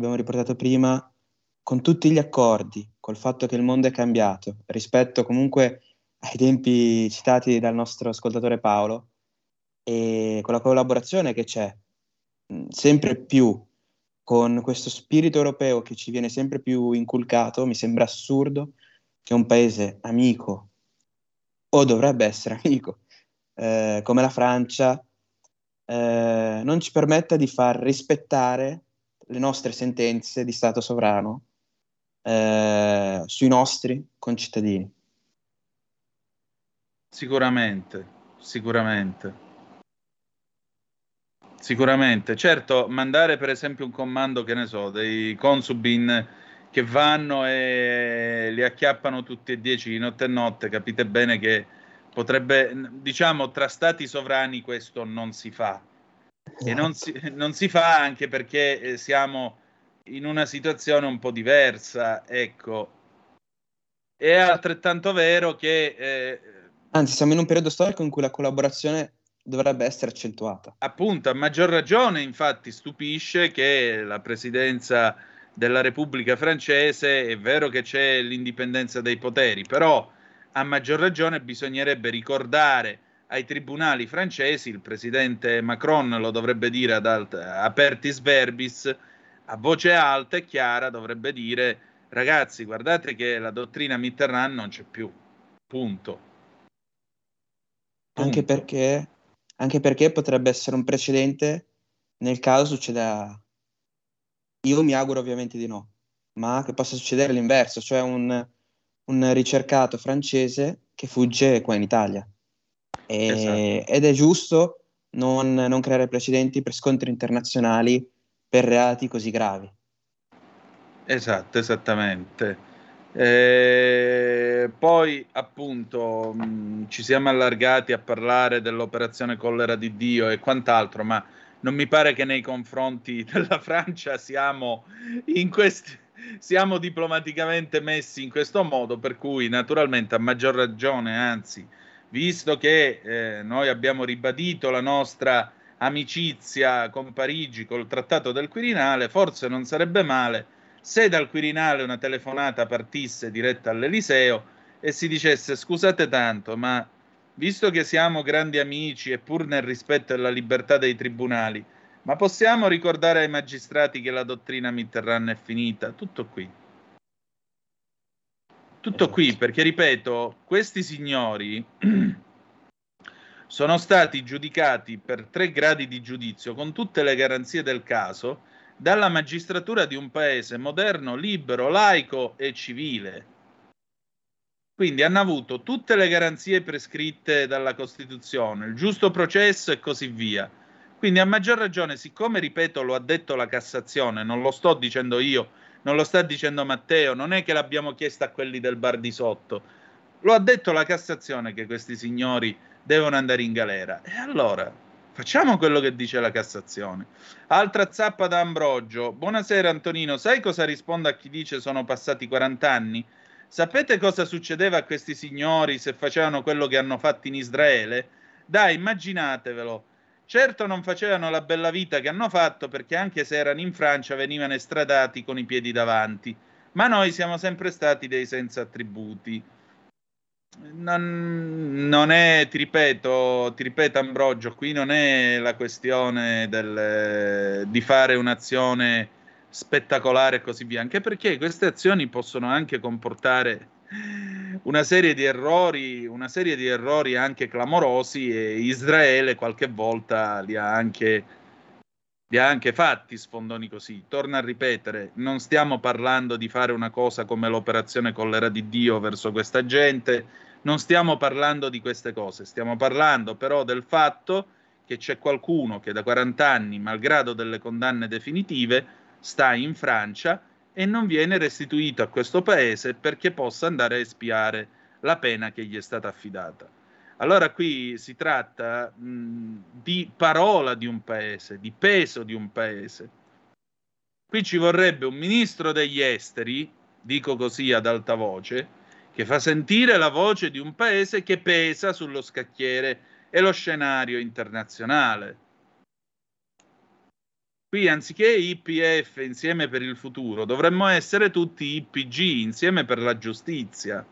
abbiamo riportato prima, con tutti gli accordi, col fatto che il mondo è cambiato, rispetto comunque ai tempi citati dal nostro ascoltatore Paolo, e con la collaborazione che c'è mh, sempre più con questo spirito europeo che ci viene sempre più inculcato, mi sembra assurdo che un paese amico, o dovrebbe essere amico, eh, come la Francia, eh, non ci permetta di far rispettare le nostre sentenze di Stato sovrano eh, sui nostri concittadini. Sicuramente, sicuramente. Sicuramente, certo, mandare per esempio un comando, che ne so, dei consubin che vanno e li acchiappano tutti e dieci di notte e notte, capite bene che potrebbe, diciamo, tra stati sovrani questo non si fa. E non si, non si fa anche perché eh, siamo in una situazione un po' diversa, ecco. È altrettanto vero che eh, Anzi, siamo in un periodo storico in cui la collaborazione dovrebbe essere accentuata. Appunto, a maggior ragione, infatti, stupisce che la presidenza della Repubblica francese è vero che c'è l'indipendenza dei poteri, però a maggior ragione bisognerebbe ricordare ai tribunali francesi, il presidente Macron lo dovrebbe dire ad alt- apertis verbis, a voce alta e chiara dovrebbe dire ragazzi, guardate che la dottrina Mitterrand non c'è più. Punto. Anche Punto. perché, anche perché potrebbe essere un precedente nel caso succeda. Io mi auguro ovviamente di no, ma che possa succedere l'inverso, cioè un, un ricercato francese che fugge qua in Italia. E- Esatto. Ed è giusto non, non creare precedenti per scontri internazionali per reati così gravi. Esatto, esattamente. Eh, poi appunto mh, ci siamo allargati a parlare dell'operazione Collera di Dio e quant'altro, ma non mi pare che nei confronti della Francia siamo in questi siamo diplomaticamente messi in questo modo, per cui naturalmente a maggior ragione, anzi, visto che eh, noi abbiamo ribadito la nostra amicizia con Parigi col Trattato del Quirinale, forse non sarebbe male se dal Quirinale una telefonata partisse diretta all'Eliseo e si dicesse scusate tanto, ma visto che siamo grandi amici e pur nel rispetto della libertà dei tribunali, ma possiamo ricordare ai magistrati che la dottrina Mitterrand è finita? Tutto qui. Tutto qui, perché ripeto, questi signori sono stati giudicati per tre gradi di giudizio con tutte le garanzie del caso dalla magistratura di un paese moderno, libero, laico e civile. Quindi hanno avuto tutte le garanzie prescritte dalla Costituzione, il giusto processo e così via. Quindi a maggior ragione, siccome, ripeto, lo ha detto la Cassazione, non lo sto dicendo io, non lo sta dicendo Matteo, non è che l'abbiamo chiesto a quelli del bar di sotto, lo ha detto la Cassazione che questi signori devono andare in galera. E allora facciamo quello che dice la Cassazione. Altra zappa da Ambrogio. Buonasera Antonino, sai cosa rispondo a chi dice sono passati 40 anni? Sapete cosa succedeva a questi signori se facevano quello che hanno fatto in Israele? Dai, immaginatevelo. Certo non facevano la bella vita che hanno fatto perché anche se erano in Francia venivano estradati con i piedi davanti, ma noi siamo sempre stati dei senza attributi. Non, non è, ti ripeto, ti ripeto Ambrogio, qui non è la questione del, di fare un'azione spettacolare e così via, anche perché queste azioni possono anche comportare una serie di errori, una serie di errori anche clamorosi e Israele qualche volta li ha anche, li ha anche fatti sfondoni così. Torno a ripetere, non stiamo parlando di fare una cosa come l'operazione collera di Dio verso questa gente, non stiamo parlando di queste cose, stiamo parlando però del fatto che c'è qualcuno che da 40 anni, malgrado delle condanne definitive, sta in Francia e non viene restituito a questo paese perché possa andare a espiare la pena che gli è stata affidata. Allora qui si tratta mh, di parola di un paese, di peso di un paese. Qui ci vorrebbe un ministro degli esteri, dico così ad alta voce, che fa sentire la voce di un paese che pesa sullo scacchiere e lo scenario internazionale. Qui anziché IPF insieme per il futuro, dovremmo essere tutti IPG insieme per la giustizia.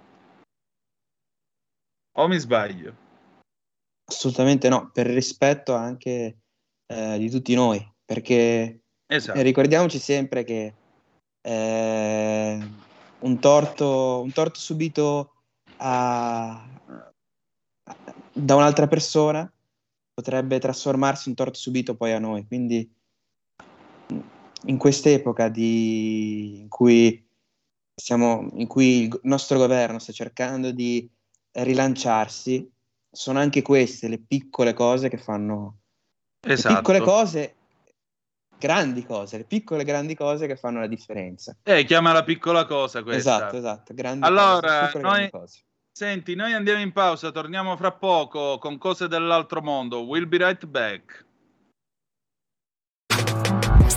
O mi sbaglio? Assolutamente no, per rispetto anche eh, di tutti noi, perché Esatto. eh, ricordiamoci sempre che eh, un, torto, un torto subito a- da un'altra persona potrebbe trasformarsi in torto subito poi a noi. Quindi in quest'epoca di- in cui siamo, in cui il nostro governo sta cercando di rilanciarsi, sono anche queste le piccole cose che fanno le Esatto. piccole cose, grandi cose, le piccole grandi cose che fanno la differenza. Eh, chiamala piccola cosa questa. Esatto, esatto, grandi Allora, cose, noi- cose. Senti, noi andiamo in pausa, torniamo fra poco con cose dell'altro mondo. We'll be right back.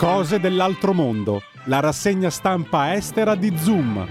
Cose dell'altro mondo, la rassegna stampa estera di Zoom.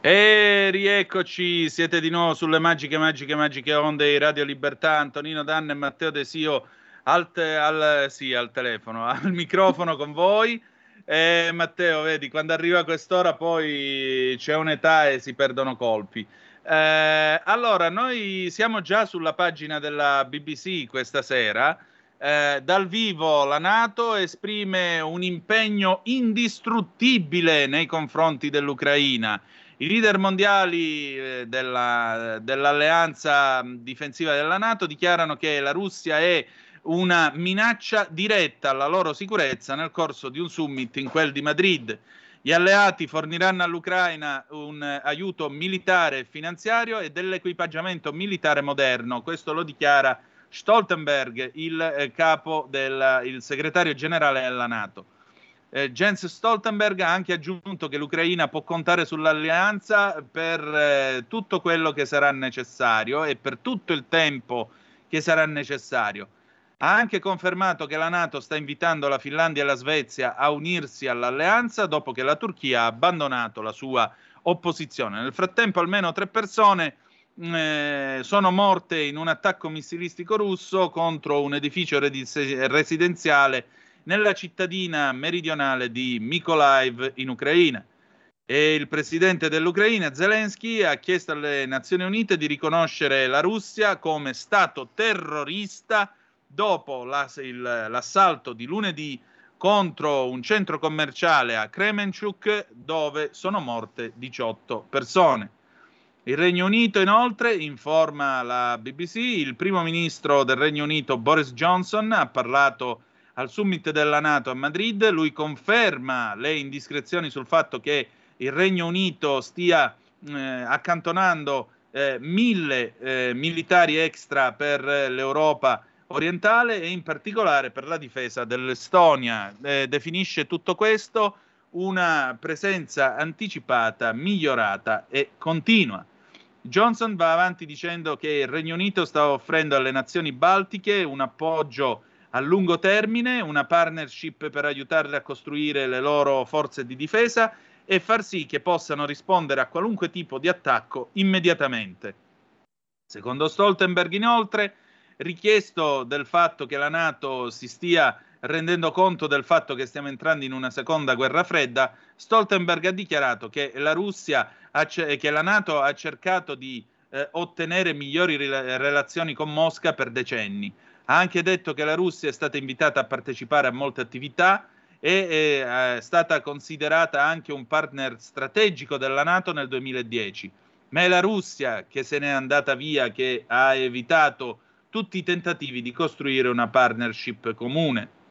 E rieccoci, siete di nuovo sulle magiche, magiche, magiche onde di Radio Libertà. Antonino Danna e Matteo Desio al, te- al- sì, al telefono, al microfono con voi. E Matteo, vedi, quando arriva quest'ora poi c'è un'età e si perdono colpi. Eh, allora, noi siamo già sulla pagina della BBC questa sera. Eh, dal vivo la Nato esprime un impegno indistruttibile nei confronti dell'Ucraina. I leader mondiali eh, della- dell'alleanza difensiva della Nato dichiarano che la Russia è una minaccia diretta alla loro sicurezza nel corso di un summit in quel di Madrid. Gli alleati forniranno all'Ucraina un aiuto militare e finanziario e dell'equipaggiamento militare moderno. Questo lo dichiara Stoltenberg, il eh, capo del il segretario generale della Nato. Eh, Jens Stoltenberg ha anche aggiunto che l'Ucraina può contare sull'alleanza per eh, tutto quello che sarà necessario e per tutto il tempo che sarà necessario. Ha anche confermato che la Nato sta invitando la Finlandia e la Svezia a unirsi all'alleanza dopo che la Turchia ha abbandonato la sua opposizione. Nel frattempo almeno tre persone eh, sono morte in un attacco missilistico russo contro un edificio residenziale nella cittadina meridionale di Mykolaiv in Ucraina. E il presidente dell'Ucraina, Zelensky, ha chiesto alle Nazioni Unite di riconoscere la Russia come Stato terrorista dopo la- il- l'assalto di lunedì contro un centro commerciale a Kremenchuk dove sono morte 18 persone. Il Regno Unito inoltre, informa la BBC, il primo ministro del Regno Unito Boris Johnson ha parlato al summit della Nato a Madrid, lui conferma le indiscrezioni sul fatto che il Regno Unito stia eh, accantonando eh, mille eh, militari extra per eh, l'Europa orientale e in particolare per la difesa dell'Estonia. Eh, definisce tutto questo una presenza anticipata, migliorata e continua. Johnson va avanti dicendo che il Regno Unito sta offrendo alle nazioni baltiche un appoggio a lungo termine, una partnership per aiutarle a costruire le loro forze di difesa e far sì che possano rispondere a qualunque tipo di attacco immediatamente. Secondo Stoltenberg, inoltre, richiesto del fatto che la Nato si stia rendendo conto del fatto che stiamo entrando in una seconda guerra fredda, Stoltenberg ha dichiarato che la Russia, ha, che la Nato ha cercato di eh, ottenere migliori rela- relazioni con Mosca per decenni. Ha anche detto che la Russia è stata invitata a partecipare a molte attività e è stata considerata anche un partner strategico della Nato nel 2010. Ma è la Russia che se n'è andata via, che ha evitato tutti i tentativi di costruire una partnership comune.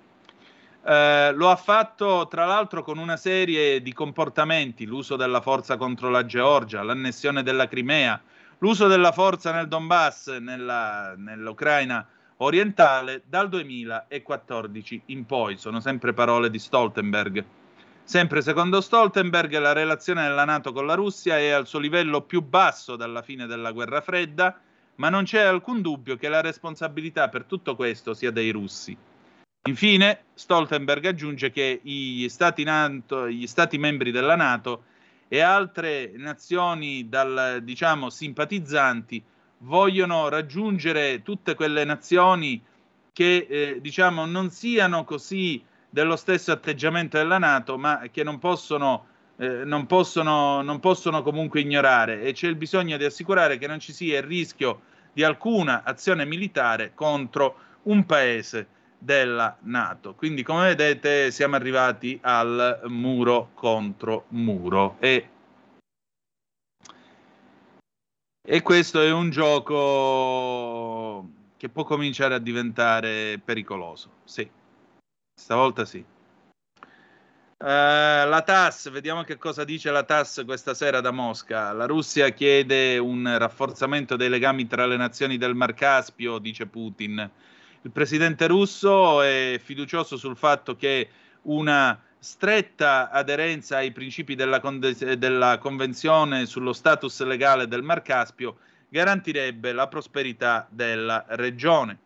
Eh, lo ha fatto tra l'altro con una serie di comportamenti, l'uso della forza contro la Georgia, l'annessione della Crimea, l'uso della forza nel Donbass, nella, nell'Ucraina orientale, dal 2014 in poi. Sono sempre parole di Stoltenberg. Sempre secondo Stoltenberg, la relazione della Nato con la Russia è al suo livello più basso dalla fine della guerra fredda, ma non c'è alcun dubbio che la responsabilità per tutto questo sia dei russi. Infine, Stoltenberg aggiunge che gli stati, NATO, gli stati membri della Nato e altre nazioni dal, diciamo, simpatizzanti vogliono raggiungere tutte quelle nazioni che eh, diciamo, non siano così dello stesso atteggiamento della Nato, ma che non possono, eh, non, possono, non possono comunque ignorare. E c'è il bisogno di assicurare che non ci sia il rischio di alcuna azione militare contro un paese della Nato. Quindi, come vedete, siamo arrivati al muro contro muro e e questo è un gioco che può cominciare a diventare pericoloso. Sì, stavolta sì. Uh, la TAS, vediamo che cosa dice la TAS questa sera da Mosca. La Russia chiede un rafforzamento dei legami tra le nazioni del Mar Caspio, dice Putin. Il presidente russo è fiducioso sul fatto che una stretta aderenza ai principi della, conde- della Convenzione sullo status legale del Mar Caspio garantirebbe la prosperità della regione.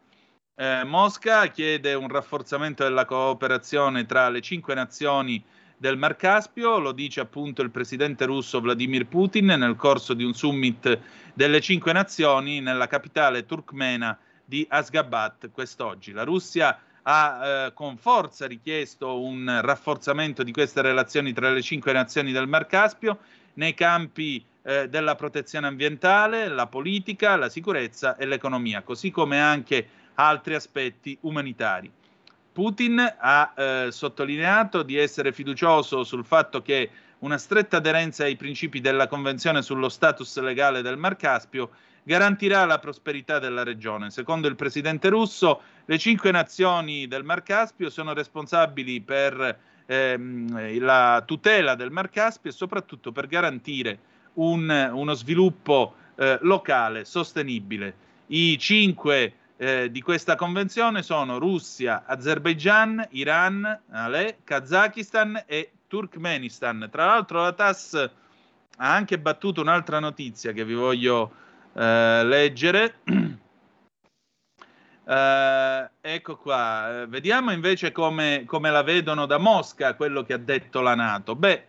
Eh, Mosca chiede un rafforzamento della cooperazione tra le cinque nazioni del Mar Caspio, lo dice appunto il presidente russo Vladimir Putin nel corso di un summit delle cinque nazioni nella capitale turkmena di Asgabat quest'oggi. La Russia ha eh, con forza richiesto un rafforzamento di queste relazioni tra le cinque nazioni del Mar Caspio nei campi eh, della protezione ambientale, la politica, la sicurezza e l'economia, così come anche altri aspetti umanitari. Putin ha eh, sottolineato di essere fiducioso sul fatto che una stretta aderenza ai principi della Convenzione sullo status legale del Mar Caspio garantirà la prosperità della regione. Secondo il presidente russo, le cinque nazioni del Mar Caspio sono responsabili per ehm, la tutela del Mar Caspio e soprattutto per garantire un, uno sviluppo eh, locale sostenibile. I cinque eh, di questa convenzione sono Russia, Azerbaijan, Iran, Ale, Kazakistan e Turkmenistan. Tra l'altro la TAS ha anche battuto un'altra notizia che vi voglio eh, leggere. Eh, ecco qua, eh, vediamo invece come, come, la vedono da Mosca quello che ha detto la Nato. Beh,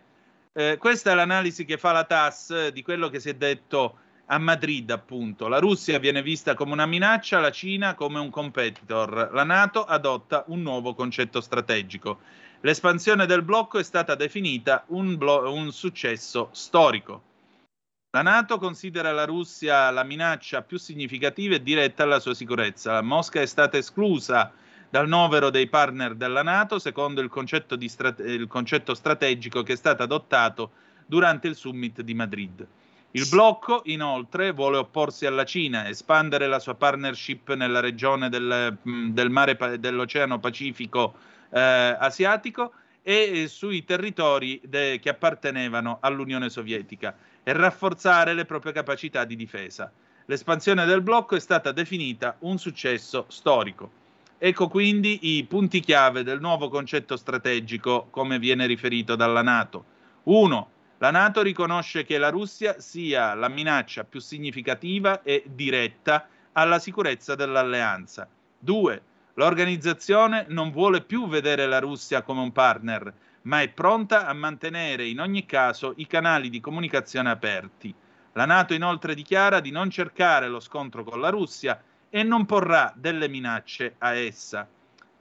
eh, questa è l'analisi che fa la TAS di quello che si è detto a Madrid, appunto. La Russia viene vista come una minaccia, la Cina come un competitor. La Nato adotta un nuovo concetto strategico. L'espansione del blocco è stata definita un, blo- un successo storico. La Nato considera la Russia la minaccia più significativa e diretta alla sua sicurezza. Mosca è stata esclusa dal novero dei partner della Nato secondo il concetto, strate- il concetto strategico che è stato adottato durante il summit di Madrid. Il blocco, inoltre, vuole opporsi alla Cina, espandere la sua partnership nella regione del, del mare, dell'Oceano Pacifico eh, asiatico e sui territori de- che appartenevano all'Unione Sovietica e rafforzare le proprie capacità di difesa. L'espansione del blocco è stata definita un successo storico. Ecco quindi i punti chiave del nuovo concetto strategico come viene riferito dalla Nato. 1. La Nato riconosce che la Russia sia la minaccia più significativa e diretta alla sicurezza dell'alleanza. 2. L'organizzazione non vuole più vedere la Russia come un partner, ma è pronta a mantenere in ogni caso i canali di comunicazione aperti. La Nato inoltre dichiara di non cercare lo scontro con la Russia e non porrà delle minacce a essa.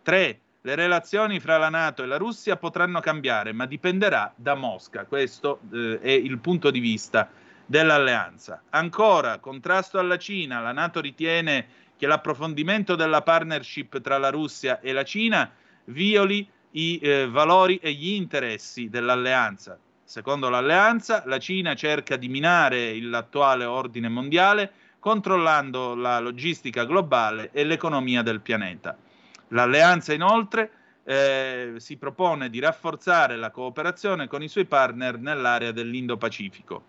3. Le relazioni fra la Nato e la Russia potranno cambiare, ma dipenderà da Mosca. Questo eh, è il punto di vista dell'alleanza. Ancora, contrasto alla Cina. La Nato ritiene che l'approfondimento della partnership tra la Russia e la Cina violi i eh, valori e gli interessi dell'alleanza. Secondo l'alleanza, la Cina cerca di minare l'attuale ordine mondiale controllando la logistica globale e l'economia del pianeta. L'alleanza inoltre eh, si propone di rafforzare la cooperazione con i suoi partner nell'area dell'Indo-Pacifico.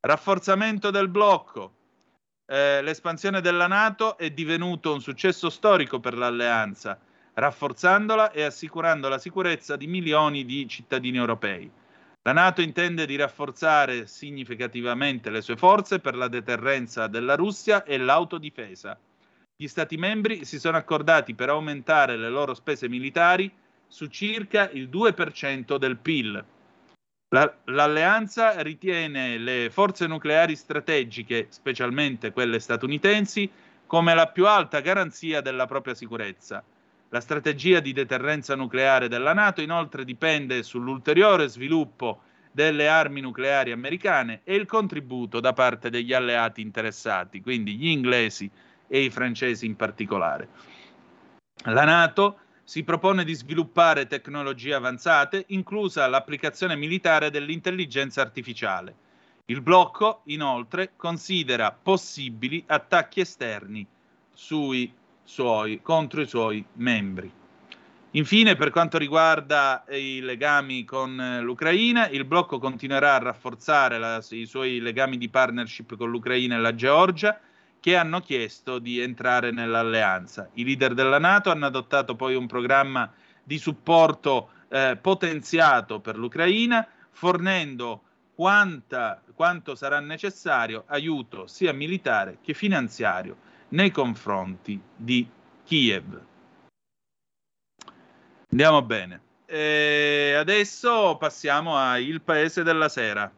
Rafforzamento del blocco. Eh, l'espansione della Nato è divenuto un successo storico per l'alleanza, rafforzandola e assicurando la sicurezza di milioni di cittadini europei. La Nato intende di rafforzare significativamente le sue forze per la deterrenza della Russia e l'autodifesa. Gli Stati membri si sono accordati per aumentare le loro spese militari su circa il 2% del PIL. La, l'alleanza ritiene le forze nucleari strategiche, specialmente quelle statunitensi, come la più alta garanzia della propria sicurezza. La strategia di deterrenza nucleare della Nato inoltre dipende sull'ulteriore sviluppo delle armi nucleari americane e il contributo da parte degli alleati interessati, quindi gli inglesi e i francesi in particolare. La Nato si propone di sviluppare tecnologie avanzate, inclusa l'applicazione militare dell'intelligenza artificiale. Il blocco, inoltre, considera possibili attacchi esterni sui suoi, contro i suoi membri. Infine, per quanto riguarda i legami con eh, l'Ucraina, il blocco continuerà a rafforzare la, i suoi legami di partnership con l'Ucraina e la Georgia, che hanno chiesto di entrare nell'alleanza. I leader della Nato hanno adottato poi un programma di supporto eh, potenziato per l'Ucraina, fornendo quanta, quanto sarà necessario aiuto sia militare che finanziario nei confronti di Kiev. Andiamo bene. E adesso passiamo a Il Paese della Sera.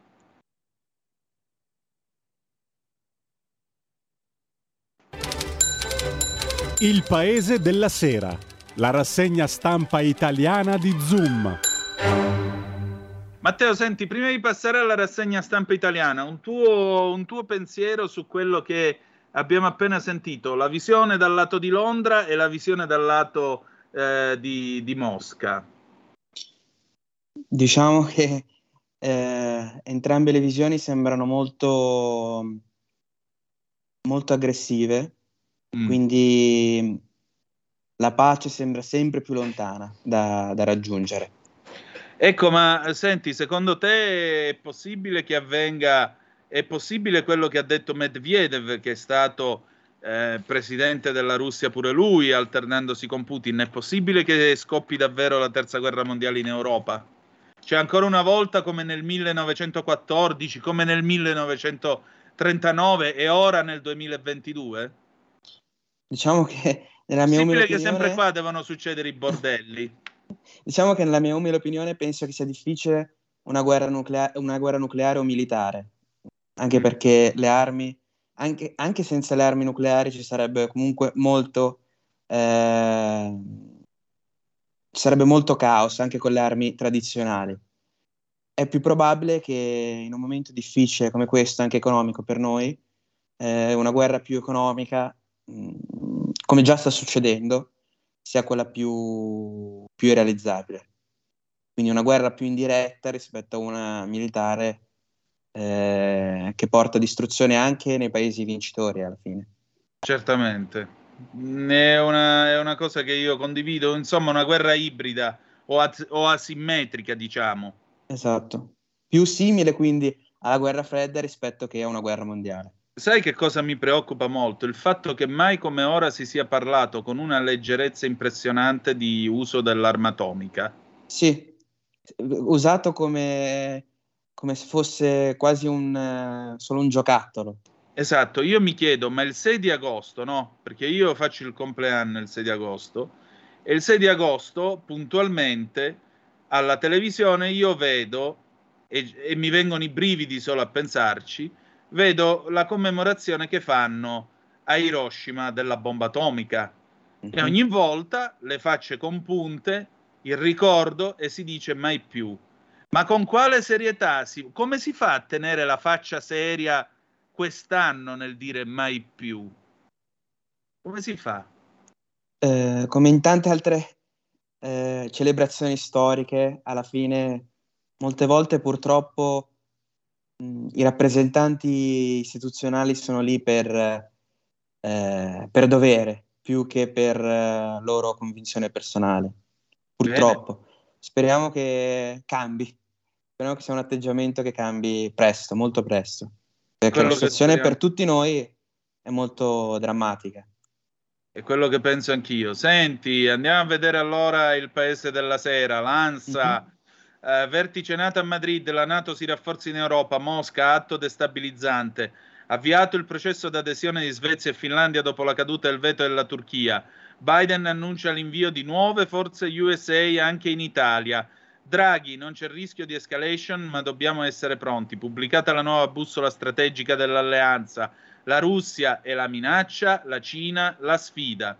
Il Paese della Sera, la rassegna stampa italiana di Zoom. Matteo, senti, prima di passare alla rassegna stampa italiana, un tuo, un tuo pensiero su quello che abbiamo appena sentito, la visione dal lato di Londra e la visione dal lato eh, di, di Mosca. Diciamo che eh, entrambe le visioni sembrano molto, molto aggressive, Mm. quindi la pace sembra sempre più lontana da, da raggiungere. Ecco, ma senti, secondo te è possibile che avvenga, è possibile quello che ha detto Medvedev, che è stato eh, presidente della Russia pure lui, alternandosi con Putin, è possibile che scoppi davvero la terza guerra mondiale in Europa? Cioè, ancora una volta come nel 1914, come nel 1939 e ora nel 2022? Diciamo che nella mia umile che sempre opinione, qua devono succedere i bordelli. diciamo che nella mia umile opinione penso che sia difficile una guerra, nuclea- una guerra nucleare o militare, anche perché le armi, anche, anche senza le armi nucleari ci sarebbe comunque molto, eh, ci sarebbe molto caos anche con le armi tradizionali. È più probabile che in un momento difficile come questo, anche economico per noi, eh, una guerra più economica, come già sta succedendo, sia quella più, più realizzabile. Quindi una guerra più indiretta rispetto a una militare eh, che porta distruzione anche nei paesi vincitori alla fine. Certamente. È una, è una cosa che io condivido, insomma, una guerra ibrida o, az- o asimmetrica, diciamo. Esatto. Più simile quindi alla guerra fredda rispetto che a una guerra mondiale. Sai che cosa mi preoccupa molto? Il fatto che mai come ora si sia parlato con una leggerezza impressionante di uso dell'arma atomica. Sì, usato come, come se fosse quasi un, solo un giocattolo. Esatto, io mi chiedo, ma il 6 di agosto, no? Perché io faccio il compleanno il 6 di agosto, e il 6 di agosto, puntualmente, alla televisione io vedo, e, e mi vengono i brividi solo a pensarci, vedo la commemorazione che fanno a Hiroshima della bomba atomica. E ogni volta le facce compunte, il ricordo e si dice mai più. Ma con quale serietà? Si, come si fa a tenere la faccia seria quest'anno nel dire mai più? Come si fa? Eh, come in tante altre eh, celebrazioni storiche, alla fine, molte volte purtroppo i rappresentanti istituzionali sono lì per, eh, per dovere più che per eh, loro convinzione personale. Purtroppo. Speriamo che cambi. Speriamo che sia un atteggiamento che cambi presto, molto presto. Perché Quello la situazione per tutti noi è molto drammatica. È quello che penso anch'io. Senti, andiamo a vedere allora il paese della sera, l'ANSA. Eh, vertice NATO a Madrid, la NATO si rafforza in Europa, Mosca, atto destabilizzante. Avviato il processo d'adesione di Svezia e Finlandia dopo la caduta del veto della Turchia. Biden annuncia l'invio di nuove forze USA anche in Italia. Draghi, non c'è rischio di escalation, ma dobbiamo essere pronti. Pubblicata la nuova bussola strategica dell'alleanza. La Russia è la minaccia, la Cina la sfida.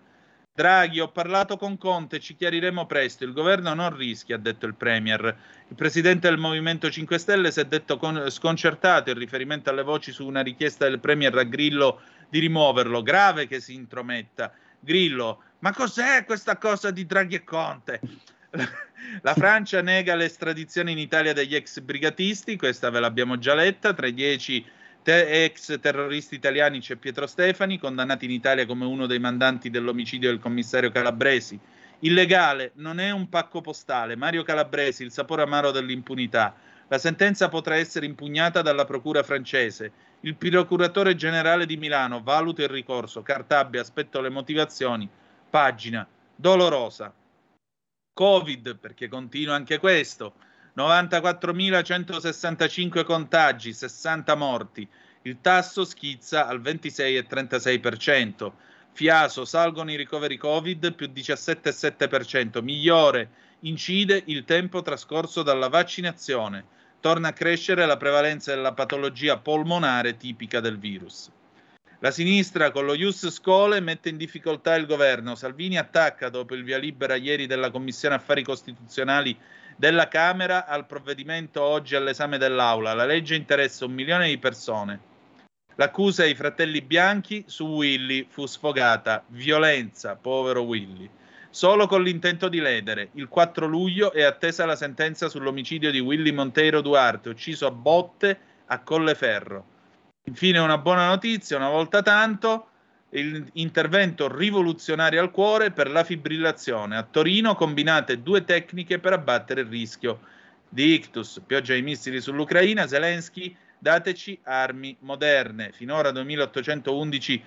Draghi, ho parlato con Conte, ci chiariremo presto. Il governo non rischia, ha detto il Premier. Il presidente del Movimento 5 Stelle si è detto con- sconcertato in riferimento alle voci su una richiesta del Premier a Grillo di rimuoverlo. Grave che si intrometta. Grillo, ma cos'è questa cosa di Draghi e Conte? La Francia nega l'estradizione in Italia degli ex brigatisti, questa ve l'abbiamo già letta, tra i dieci te- ex terroristi italiani c'è Pietro Stefani, condannato in Italia come uno dei mandanti dell'omicidio del commissario Calabresi. Illegale, non è un pacco postale. Mario Calabresi, il sapore amaro dell'impunità. La sentenza potrà essere impugnata dalla procura francese. Il procuratore generale di Milano valuta il ricorso. Cartabia, aspetto le motivazioni. Pagina dolorosa. Covid, perché continua anche questo. 94.165 contagi, 60 morti. Il tasso schizza al 26,36%. Fiaso, salgono i ricoveri Covid più 17,7%. Migliore, incide il tempo trascorso dalla vaccinazione. Torna a crescere la prevalenza della patologia polmonare tipica del virus. La sinistra con lo Ius Scole mette in difficoltà il governo. Salvini attacca dopo il via libera ieri della Commissione Affari Costituzionali della Camera al provvedimento oggi all'esame dell'Aula. La legge interessa un milione di persone. L'accusa ai fratelli bianchi su Willy fu sfogata. Violenza, povero Willy. Solo con l'intento di ledere. Il 4 luglio è attesa la sentenza sull'omicidio di Willy Monteiro Duarte, ucciso a botte a Colleferro. Infine una buona notizia, una volta tanto, intervento rivoluzionario al cuore per la fibrillazione. A Torino combinate due tecniche per abbattere il rischio di ictus. Pioggia di missili sull'Ucraina, Zelensky, dateci armi moderne. Finora 2811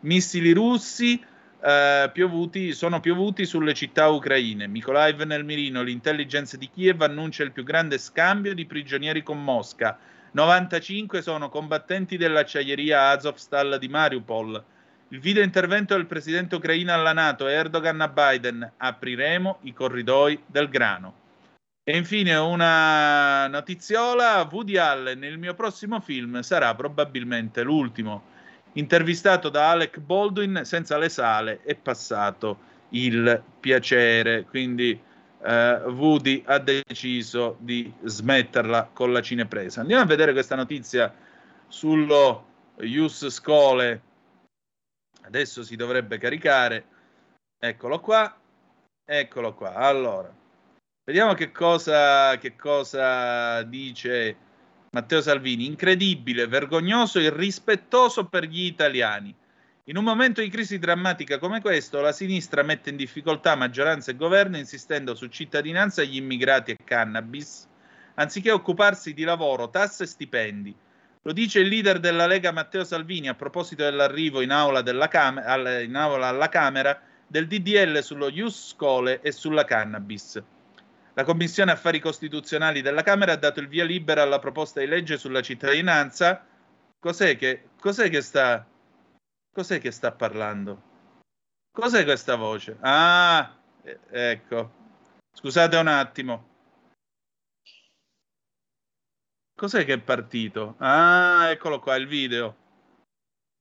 missili russi eh, piovuti, sono piovuti sulle città ucraine. Mykolaiv nel mirino, l'intelligence di Kiev annuncia il più grande scambio di prigionieri con Mosca. 95 sono combattenti dell'acciaieria Azovstal di Mariupol. Il video intervento del presidente ucraino alla Nato e Erdogan a Biden. Apriremo i corridoi del grano. E infine una notiziola, Woody Allen, il mio prossimo film sarà probabilmente l'ultimo. Intervistato da Alec Baldwin, senza le sale è passato il piacere, quindi eh, Woody ha deciso di smetterla con la cinepresa. Andiamo a vedere questa notizia sullo Ius Scole. Adesso si dovrebbe caricare. Eccolo qua. Eccolo qua. Allora, vediamo che cosa, che cosa dice Matteo Salvini. Incredibile, vergognoso e irrispettoso per gli italiani. In un momento di crisi drammatica come questo, la sinistra mette in difficoltà maggioranza e governo insistendo su cittadinanza agli immigrati e cannabis, anziché occuparsi di lavoro, tasse e stipendi. Lo dice il leader della Lega Matteo Salvini a proposito dell'arrivo in aula, Cam- al- in aula alla Camera del DDL sullo Ius Scole e sulla cannabis. La Commissione Affari Costituzionali della Camera ha dato il via libera alla proposta di legge sulla cittadinanza. Cos'è che, cos'è che sta Cos'è che sta parlando? Cos'è questa voce? Ah, ecco. Scusate un attimo. Cos'è che è partito? Ah, eccolo qua il video.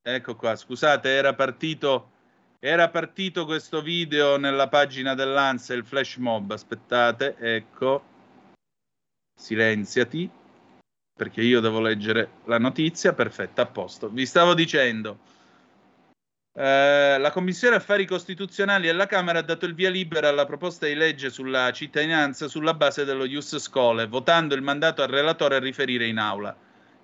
Ecco qua, scusate, era partito Era partito questo video nella pagina dell'Ansa, il flash mob. Aspettate, ecco. Silenziati, perché io devo leggere la notizia. Perfetto, a posto. Vi stavo dicendo. Eh, la Commissione Affari Costituzionali alla Camera ha dato il via libera alla proposta di legge sulla cittadinanza sulla base dello Ius Schole, votando il mandato al relatore a riferire in aula.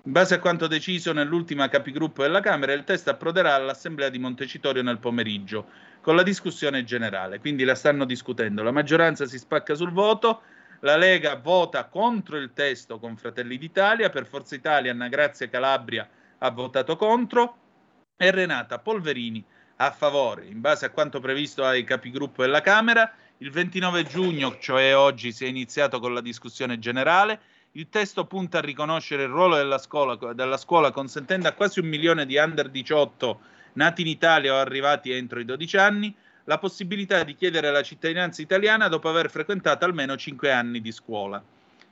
In base a quanto deciso nell'ultima capigruppo della Camera, il testo approderà all'Assemblea di Montecitorio nel pomeriggio, con la discussione generale. Quindi la stanno discutendo. La maggioranza si spacca sul voto, la Lega vota contro il testo con Fratelli d'Italia, per Forza Italia Anna Grazia Calabria ha votato contro e Renata Polverini a favore. In base a quanto previsto ai capigruppo della Camera, il 29 giugno, cioè oggi, si è iniziato con la discussione generale. Il testo punta a riconoscere il ruolo della scuola, della scuola consentendo a quasi un milione di under 18 nati in Italia o arrivati entro i 12 anni la possibilità di chiedere la cittadinanza italiana dopo aver frequentato almeno 5 anni di scuola.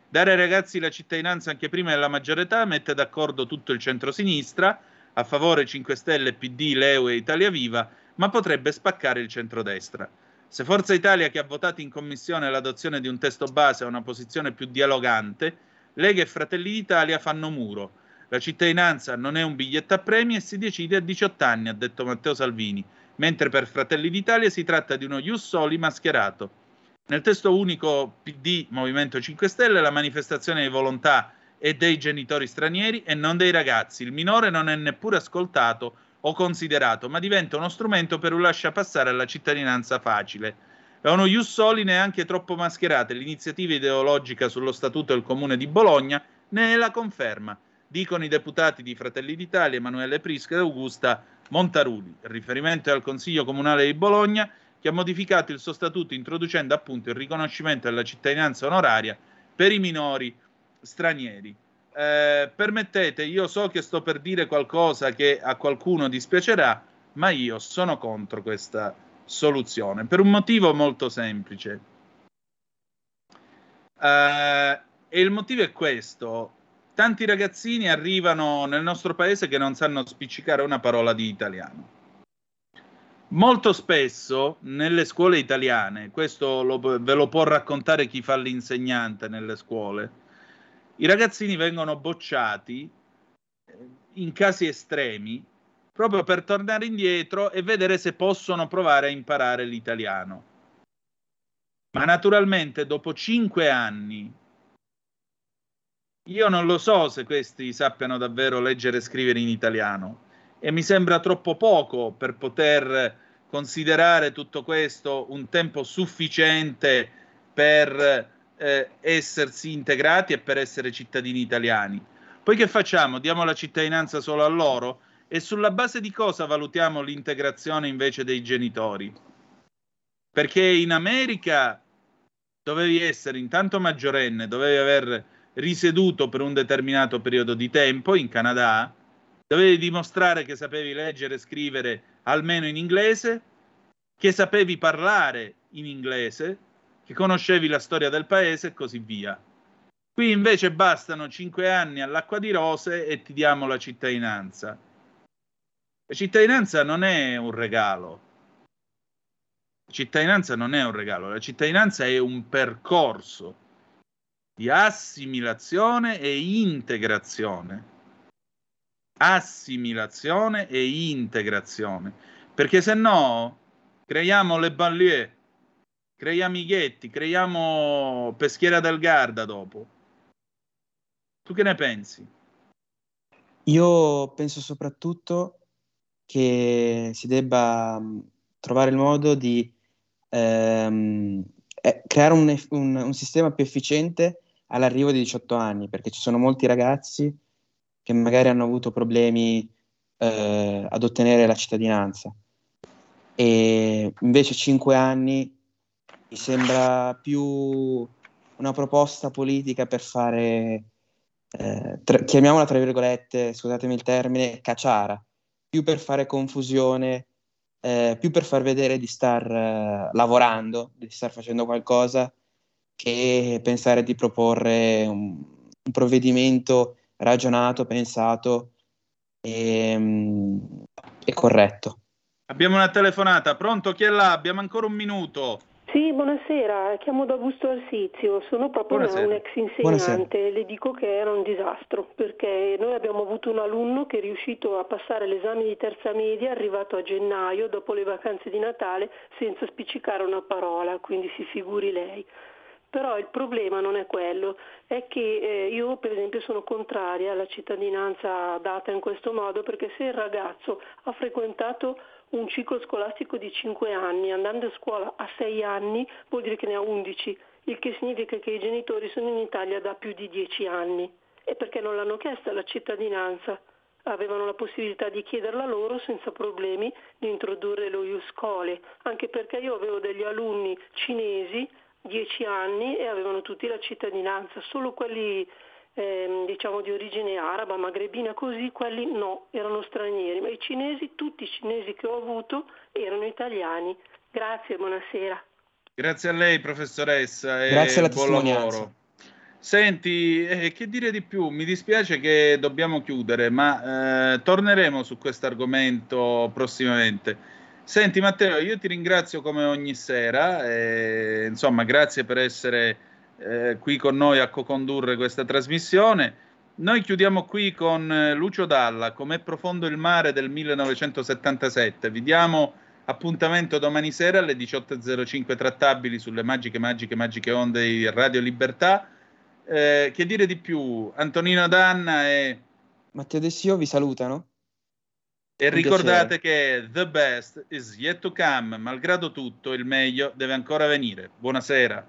Dare ai ragazzi la cittadinanza anche prima della maggiore età mette d'accordo tutto il centrosinistra, a favore 5 Stelle, PD, Leu e Italia Viva, ma potrebbe spaccare il centrodestra. Se Forza Italia, che ha votato in commissione l'adozione di un testo base, ha una posizione più dialogante, Lega e Fratelli d'Italia fanno muro. La cittadinanza non è un biglietto a premi e si decide a 18 anni, ha detto Matteo Salvini, mentre per Fratelli d'Italia si tratta di uno ius soli mascherato. Nel testo unico PD Movimento 5 Stelle la manifestazione di volontà è dei genitori stranieri e non dei ragazzi. Il minore non è neppure ascoltato o considerato, ma diventa uno strumento per un lascia passare alla cittadinanza facile. È uno ius soli neanche troppo mascherate. L'iniziativa ideologica sullo statuto del comune di Bologna ne è la conferma, dicono i deputati di Fratelli d'Italia Emanuele Prisca e Augusta Montaruli. Riferimento è al Consiglio Comunale di Bologna che ha modificato il suo statuto introducendo appunto il riconoscimento della cittadinanza onoraria per i minori stranieri. Eh, permettete, io so che sto per dire qualcosa che a qualcuno dispiacerà, ma io sono contro questa soluzione per un motivo molto semplice. Eh, e il motivo è questo: tanti ragazzini arrivano nel nostro paese che non sanno spiccicare una parola di italiano. Molto spesso nelle scuole italiane, questo lo- ve lo può raccontare chi fa l'insegnante nelle scuole, i ragazzini vengono bocciati eh, in casi estremi proprio per tornare indietro e vedere se possono provare a imparare l'italiano. Ma naturalmente dopo cinque anni, io non lo so se questi sappiano davvero leggere e scrivere in italiano e mi sembra troppo poco per poter considerare tutto questo un tempo sufficiente per eh, essersi integrati e per essere cittadini italiani. Poi che facciamo? Diamo la cittadinanza solo a loro? E sulla base di cosa valutiamo l'integrazione invece dei genitori? Perché in America dovevi essere intanto maggiorenne, dovevi aver risieduto per un determinato periodo di tempo in Canada, dovevi dimostrare che sapevi leggere e scrivere almeno in inglese, che sapevi parlare in inglese, che conoscevi la storia del paese e così via. Qui invece bastano cinque anni all'acqua di rose e ti diamo la cittadinanza. La cittadinanza non è un regalo. La cittadinanza non è un regalo, la cittadinanza è un percorso di assimilazione e integrazione. Assimilazione e integrazione. Perché se no creiamo le banlieue, creiamo i ghetti, creiamo Peschiera del Garda dopo. Tu che ne pensi? Io penso soprattutto che si debba mh, trovare il modo di ehm, eh, creare un, un- un sistema più efficiente all'arrivo di 18 anni, perché ci sono molti ragazzi che magari hanno avuto problemi eh, ad ottenere la cittadinanza e invece 5 anni mi sembra più una proposta politica per fare, eh, tra- chiamiamola tra virgolette, scusatemi il termine, cacciara, più per fare confusione, eh, più per far vedere di star eh, lavorando, di star facendo qualcosa, che pensare di proporre un, un provvedimento ragionato, pensato e, mm, e corretto. Abbiamo una telefonata, pronto? Chi è là? Abbiamo ancora un minuto. Sì, buonasera, chiamo da Busto Arsizio, sono proprio Buonasera. un ex insegnante, le dico che era un disastro perché noi abbiamo avuto un alunno che è riuscito a passare l'esame di terza media, arrivato a gennaio dopo le vacanze di Natale senza spiccicare una parola, quindi si figuri lei. Però il problema non è quello, è che eh, io per esempio sono contraria alla cittadinanza data in questo modo perché se il ragazzo ha frequentato un ciclo scolastico di 5 anni, andando a scuola a 6 anni vuol dire che ne ha 11, il che significa che i genitori sono in Italia da più di 10 anni. E perché non l'hanno chiesta la cittadinanza? Avevano la possibilità di chiederla loro senza problemi di introdurre lo Iuscole, anche perché io avevo degli alunni cinesi 10 anni e avevano tutti la cittadinanza, solo quelli ehm, diciamo di origine araba, magrebina così, quelli no, erano stranieri, ma i cinesi, tutti i cinesi che ho avuto erano italiani. Grazie, buonasera. Grazie a lei, professoressa. E Grazie alla buon testimonianza. lavoro. Senti, eh, che dire di più? Mi dispiace che dobbiamo chiudere, ma eh, torneremo su questo argomento prossimamente. Senti, Matteo, io ti ringrazio come ogni sera. e, insomma, grazie per essere eh, qui con noi a co-condurre questa trasmissione. Noi chiudiamo qui con eh, Lucio Dalla, Com'è profondo il mare del 1977. Vi diamo appuntamento domani sera alle 18.05 trattabili sulle magiche, magiche, magiche onde di Radio Libertà. Eh, che dire di più? Antonino Danna e, Matteo Dessio vi salutano. e Un ricordate che the best is yet to come, malgrado tutto il meglio deve ancora venire. Buonasera.